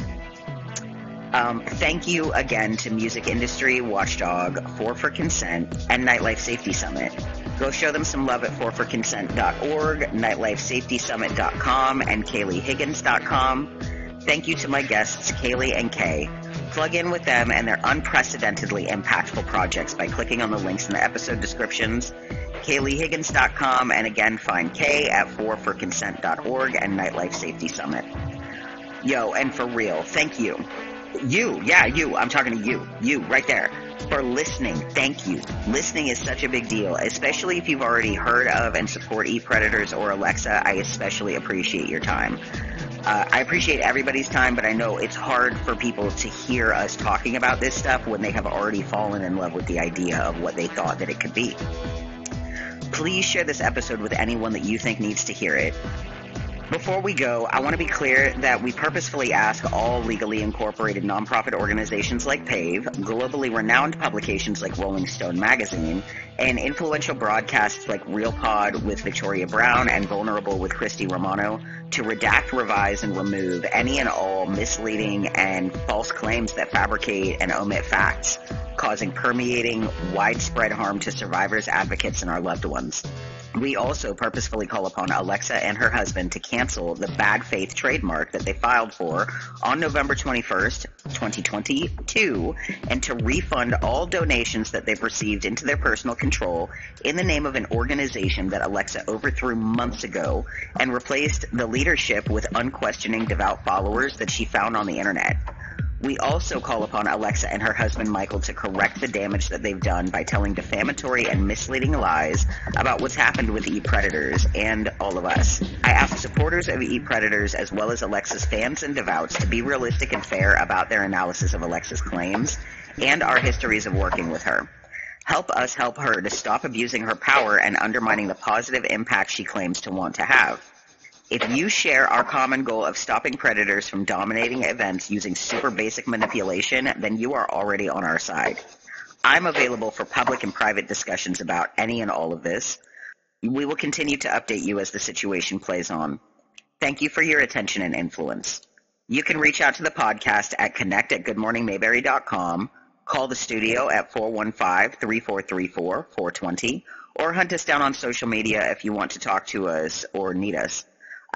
Um, thank you again to Music Industry Watchdog, 4 for Consent, and Nightlife Safety Summit. Go show them some love at 4forconsent.org, nightlifesafetysummit.com, and KayleeHiggins.com. Thank you to my guests, Kaylee and Kay. Plug in with them and their unprecedentedly impactful projects by clicking on the links in the episode descriptions. KayleeHiggins.com, and again, find Kay at 4forconsent.org and Nightlife Safety Summit. Yo, and for real, thank you. You, yeah, you. I'm talking to you. You, right there. For listening. Thank you. Listening is such a big deal, especially if you've already heard of and support Eat Predators or Alexa. I especially appreciate your time. Uh, I appreciate everybody's time, but I know it's hard for people to hear us talking about this stuff when they have already fallen in love with the idea of what they thought that it could be. Please share this episode with anyone that you think needs to hear it. Before we go, I want to be clear that we purposefully ask all legally incorporated nonprofit organizations like PAVE, globally renowned publications like Rolling Stone magazine, and influential broadcasts like Real Pod with Victoria Brown and Vulnerable with Christy Romano to redact, revise, and remove any and all misleading and false claims that fabricate and omit facts, causing permeating widespread harm to survivors, advocates, and our loved ones. We also purposefully call upon Alexa and her husband to cancel the bad faith trademark that they filed for on November 21st, 2022, and to refund all donations that they've received into their personal control in the name of an organization that Alexa overthrew months ago and replaced the leadership with unquestioning devout followers that she found on the internet. We also call upon Alexa and her husband Michael to correct the damage that they've done by telling defamatory and misleading lies about what's happened with E Predators and all of us. I ask supporters of E Predators as well as Alexa's fans and devouts to be realistic and fair about their analysis of Alexa's claims and our histories of working with her. Help us help her to stop abusing her power and undermining the positive impact she claims to want to have. If you share our common goal of stopping predators from dominating events using super basic manipulation, then you are already on our side. I'm available for public and private discussions about any and all of this. We will continue to update you as the situation plays on. Thank you for your attention and influence. You can reach out to the podcast at connect at goodmorningmayberry.com, call the studio at 415-3434-420, or hunt us down on social media if you want to talk to us or need us.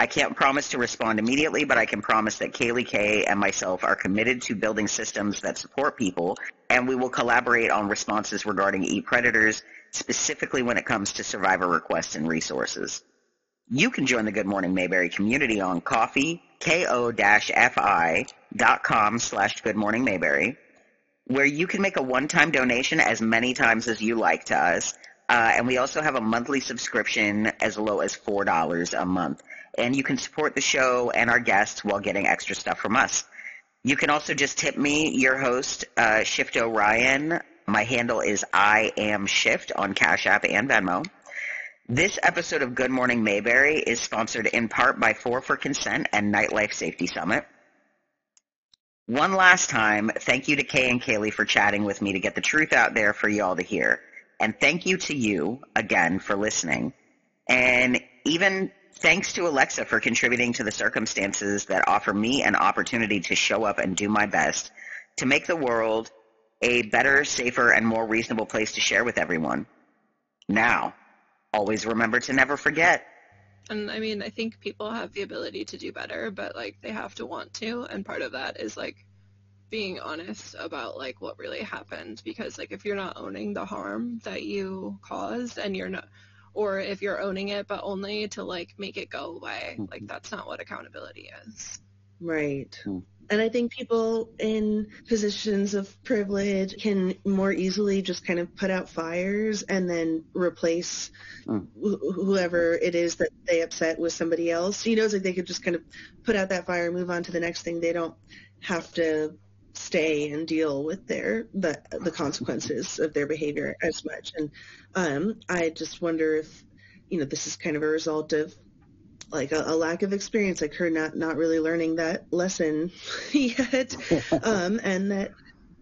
I can't promise to respond immediately, but I can promise that Kaylee Kay and myself are committed to building systems that support people, and we will collaborate on responses regarding Eat Predators, specifically when it comes to survivor requests and resources. You can join the Good Morning Mayberry community on coffee, ko-fi dot com slash Good Morning Mayberry, where you can make a one-time donation as many times as you like to us. Uh, and we also have a monthly subscription as low as $4 a month and you can support the show and our guests while getting extra stuff from us. You can also just tip me, your host, uh, Shift Orion. My handle is I am Shift on Cash App and Venmo. This episode of Good Morning Mayberry is sponsored in part by Four for Consent and Nightlife Safety Summit. One last time, thank you to Kay and Kaylee for chatting with me to get the truth out there for y'all to hear. And thank you to you again for listening. And even Thanks to Alexa for contributing to the circumstances that offer me an opportunity to show up and do my best to make the world a better, safer, and more reasonable place to share with everyone. Now, always remember to never forget. And I mean, I think people have the ability to do better, but like they have to want to. And part of that is like being honest about like what really happened because like if you're not owning the harm that you caused and you're not or if you're owning it but only to like make it go away Mm-hmm. like that's not what accountability is Right. Hmm. And I think people in positions of privilege can more easily just kind of put out fires and then replace Hmm. wh- whoever it is that they upset with somebody else. You know, it's like they could just kind of put out that fire and move on to the next thing. They don't have to stay and deal with their the the consequences of their behavior as much. And um, I just wonder if you know this is kind of a result of like a, a lack of experience, like her not not really learning that lesson yet, um, and that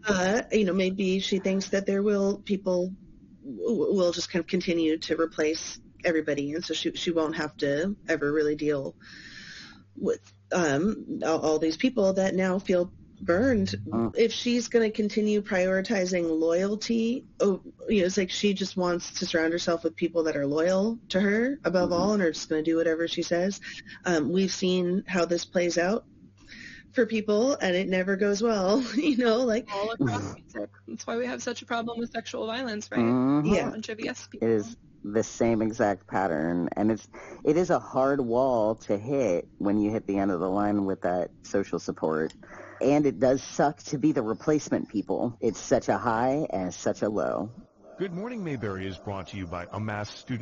uh, you know maybe she thinks that there will people w- will just kind of continue to replace everybody, and so she she won't have to ever really deal with um, all, all these people that now feel burned. If she's going to continue prioritizing loyalty, oh, you know, it's like she just wants to surround herself with people that are loyal to her above Mhm. all and are just going to do whatever she says. Um, we've seen how this plays out for people and it never goes well, you know, like, all across music that's why we have such a problem with sexual violence right Mhm. Yeah. a bunch of yes people is the same exact pattern, and it's it is a hard wall to hit when you hit the end of the line with that social support. And it does suck to be the replacement people. It's such a high and such a low. Good Morning Mayberry is brought to you by Amass Studio.